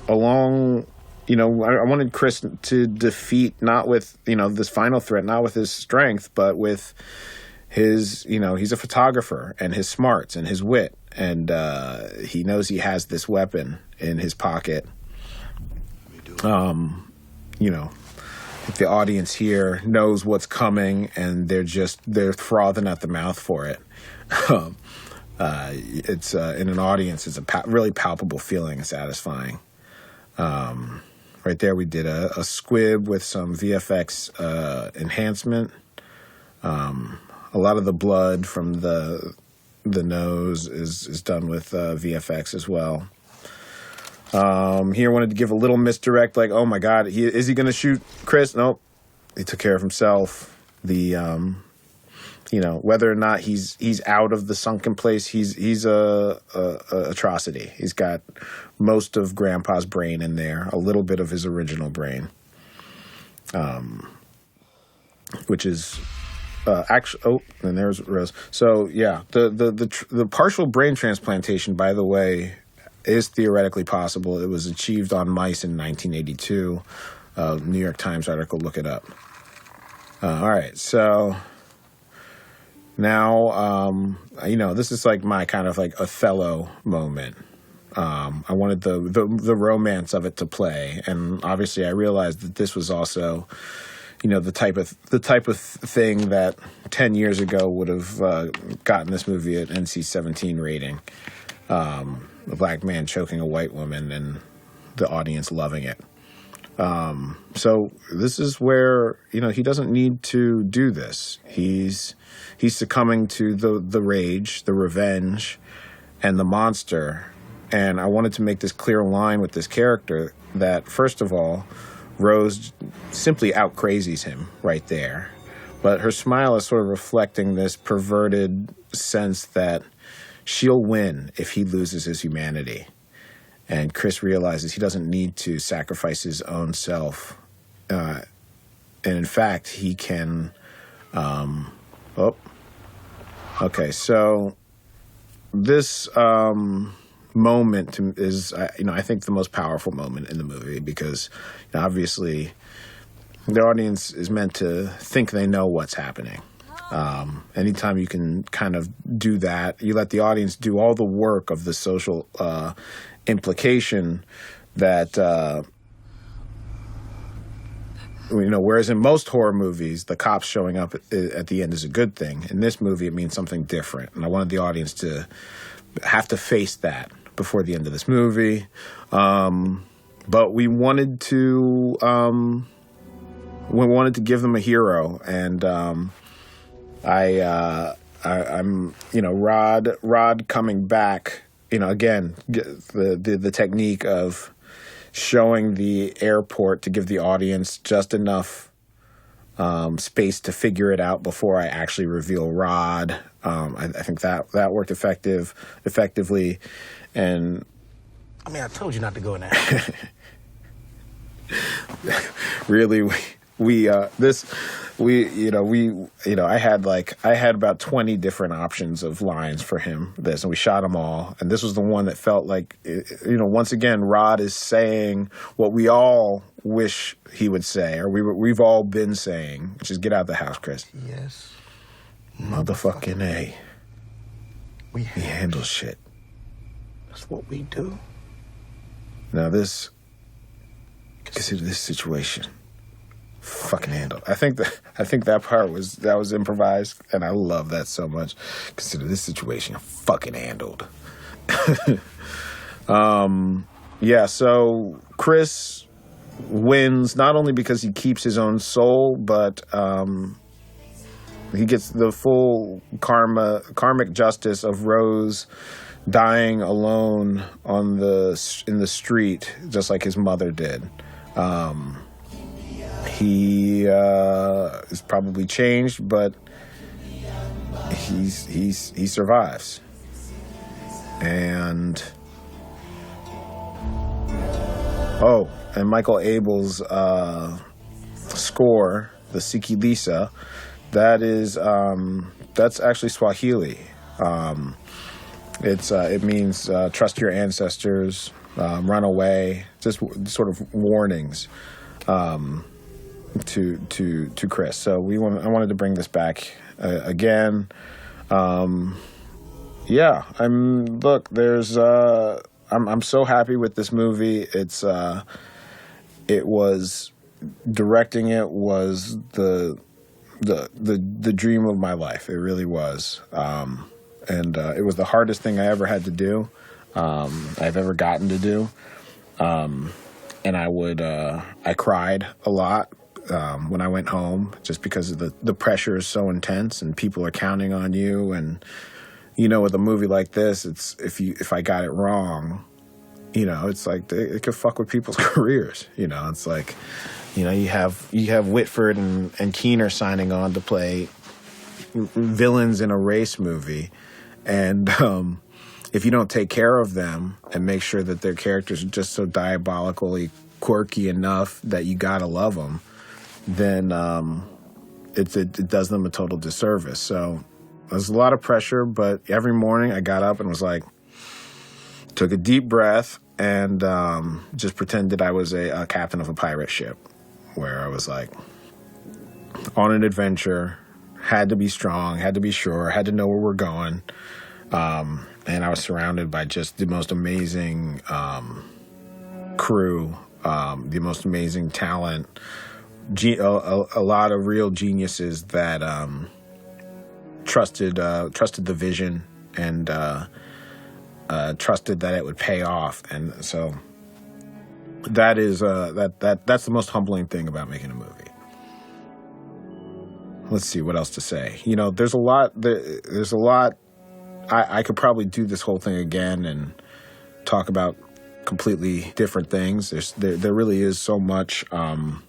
along. You know, I, I wanted Chris to defeat not with you know this final threat, not with his strength, but with his you know he's a photographer and his smarts and his wit and uh, he knows he has this weapon in his pocket. Um you know the audience here knows what's coming and they're just they're frothing at the mouth for it (laughs) um, uh, it's uh, in an audience it's a pa- really palpable feeling satisfying. Um, right there we did a, a squib with some vfx uh, enhancement. Um, a lot of the blood from the the nose is is done with uh, VFX as well. Um, here wanted to give a little misdirect, like, oh my God, he, is he going to shoot Chris? Nope, he took care of himself. The um, you know whether or not he's he's out of the sunken place, he's he's a, a, a atrocity. He's got most of Grandpa's brain in there, a little bit of his original brain, um, which is uh, actually, oh, and there's Rose. So yeah, the the the tr- the partial brain transplantation, by the way, is theoretically possible. It was achieved on mice in 1982. Uh, New York Times article. Look it up. Uh, all right, so now um, you know this is like my kind of like Othello moment. Um, I wanted the, the the romance of it to play, and obviously I realized that this was also you know the type of the type of thing that 10 years ago would have uh, gotten this movie an NC-17 rating. Um, a black man choking a white woman and the audience loving it. Um, so this is where you know he doesn't need to do this. He's he's succumbing to the the rage the revenge and the monster. And I wanted to make this clear line with this character that first of all Rose simply out crazies him right there. But her smile is sort of reflecting this perverted sense that she'll win if he loses his humanity. And Chris realizes he doesn't need to sacrifice his own self. Uh, and in fact, he can. Um, oh. Okay, so this. Um, moment is uh, you know I think the most powerful moment in the movie because you know, obviously the audience is meant to think they know what's happening. Um, anytime you can kind of do that, you let the audience do all the work of the social uh, implication that. Uh, you know, whereas in most horror movies, the cops showing up at, at the end is a good thing. In this movie, it means something different, and I wanted the audience to have to face that before the end of this movie. Um, but we wanted to um, we wanted to give them a hero, and um, I, uh, I am you know Rod Rod coming back. You know again the, the the technique of showing the airport to give the audience just enough um, space to figure it out before I actually reveal Rod. Um, I, I, think that that worked effective effectively, and I mean, I told you not to go in there. (laughs) really, we, we uh, this we you know we you know I had like I had about twenty different options of lines for him this, and we shot them all, and this was the one that felt like you know once again Rod is saying what we all wish he would say, or we we've all been saying, which is get out of the house, Chris. Yes. Motherfucking a. We, we handle shit. What we do. Now this, consider this situation, fucking handled. I think that I think that part was that was improvised, and I love that so much. Consider this situation fucking handled. (laughs) um, yeah. So Chris wins not only because he keeps his own soul, but um, he gets the full karma karmic justice of Rose dying alone on the in the street, just like his mother did. Um, he uh, is probably changed, but he's he's he survives, and oh, and Michael Abels' uh, score, the Sikiliza, that is um, that's actually Swahili. Um, it's uh, it means uh, trust your ancestors, um, run away, just w- sort of warnings um, to to to Chris. So we want I wanted to bring this back uh, again. Um, yeah, I'm look. There's uh, I'm I'm so happy with this movie. It's uh, it was directing it was the the the the dream of my life. It really was. Um, and uh, it was the hardest thing I ever had to do. Um, I've ever gotten to do. Um, and I would uh, I cried a lot um, when I went home just because the the pressure is so intense and people are counting on you and you know with a movie like this it's if you if I got it wrong you know it's like it, it could fuck with people's (laughs) careers you know it's like you know you have you have Whitford and and Keener signing on to play villains in a race movie and (laughs) um, if you don't take care of them and make sure that their characters are just so diabolically quirky enough that you gotta love them, then um, it, it, it does them a total disservice. So there's a lot of pressure, but every morning I got up and was like, took a deep breath and um, just pretended I was a, a captain of a pirate ship, where I was like on an adventure, had to be strong, had to be sure, had to know where we're going. Um, and I was surrounded by just the most amazing um, crew, um, the most amazing talent, ge- a, a, lot of real geniuses that um, trusted uh, trusted the vision and uh, uh, trusted that it would pay off. And so that is uh, that that that's the most humbling thing about making a movie let's see what else to say. You know, there's a lot. There's a lot. I, I could probably do this whole thing again and talk about completely different things. There's there, there really is so much um,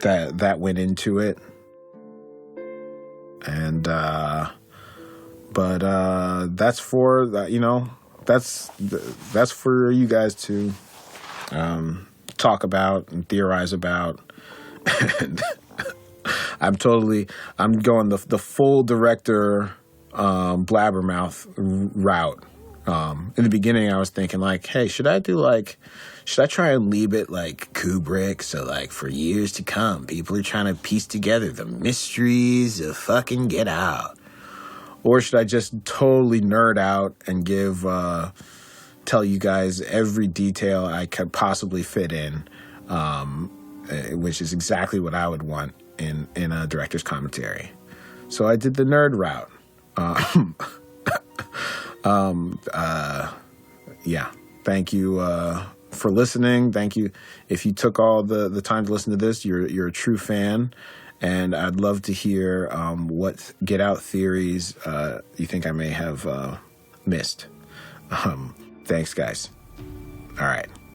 that that went into it, and uh, but uh, that's for. You know, that's that's for you guys to um, talk about and theorize about. and (laughs) I'm totally I'm going the the full director um, blabbermouth route. Um, in the beginning, I was thinking like, hey, should I do like, should I try and leave it like Kubrick? So like for years to come, people are trying to piece together the mysteries of fucking Get Out, or should I just totally nerd out and give uh, tell you guys every detail I could possibly fit in, um, eh, which is exactly what I would want in in a director's commentary. So I did the nerd route. Um, (laughs) um, uh, yeah. Thank you uh, for listening. Thank you. If you took all the, the time to listen to this, you're you're a true fan, and I'd love to hear um, what Get Out theories uh, you think I may have uh, missed. Um, thanks, guys. All right.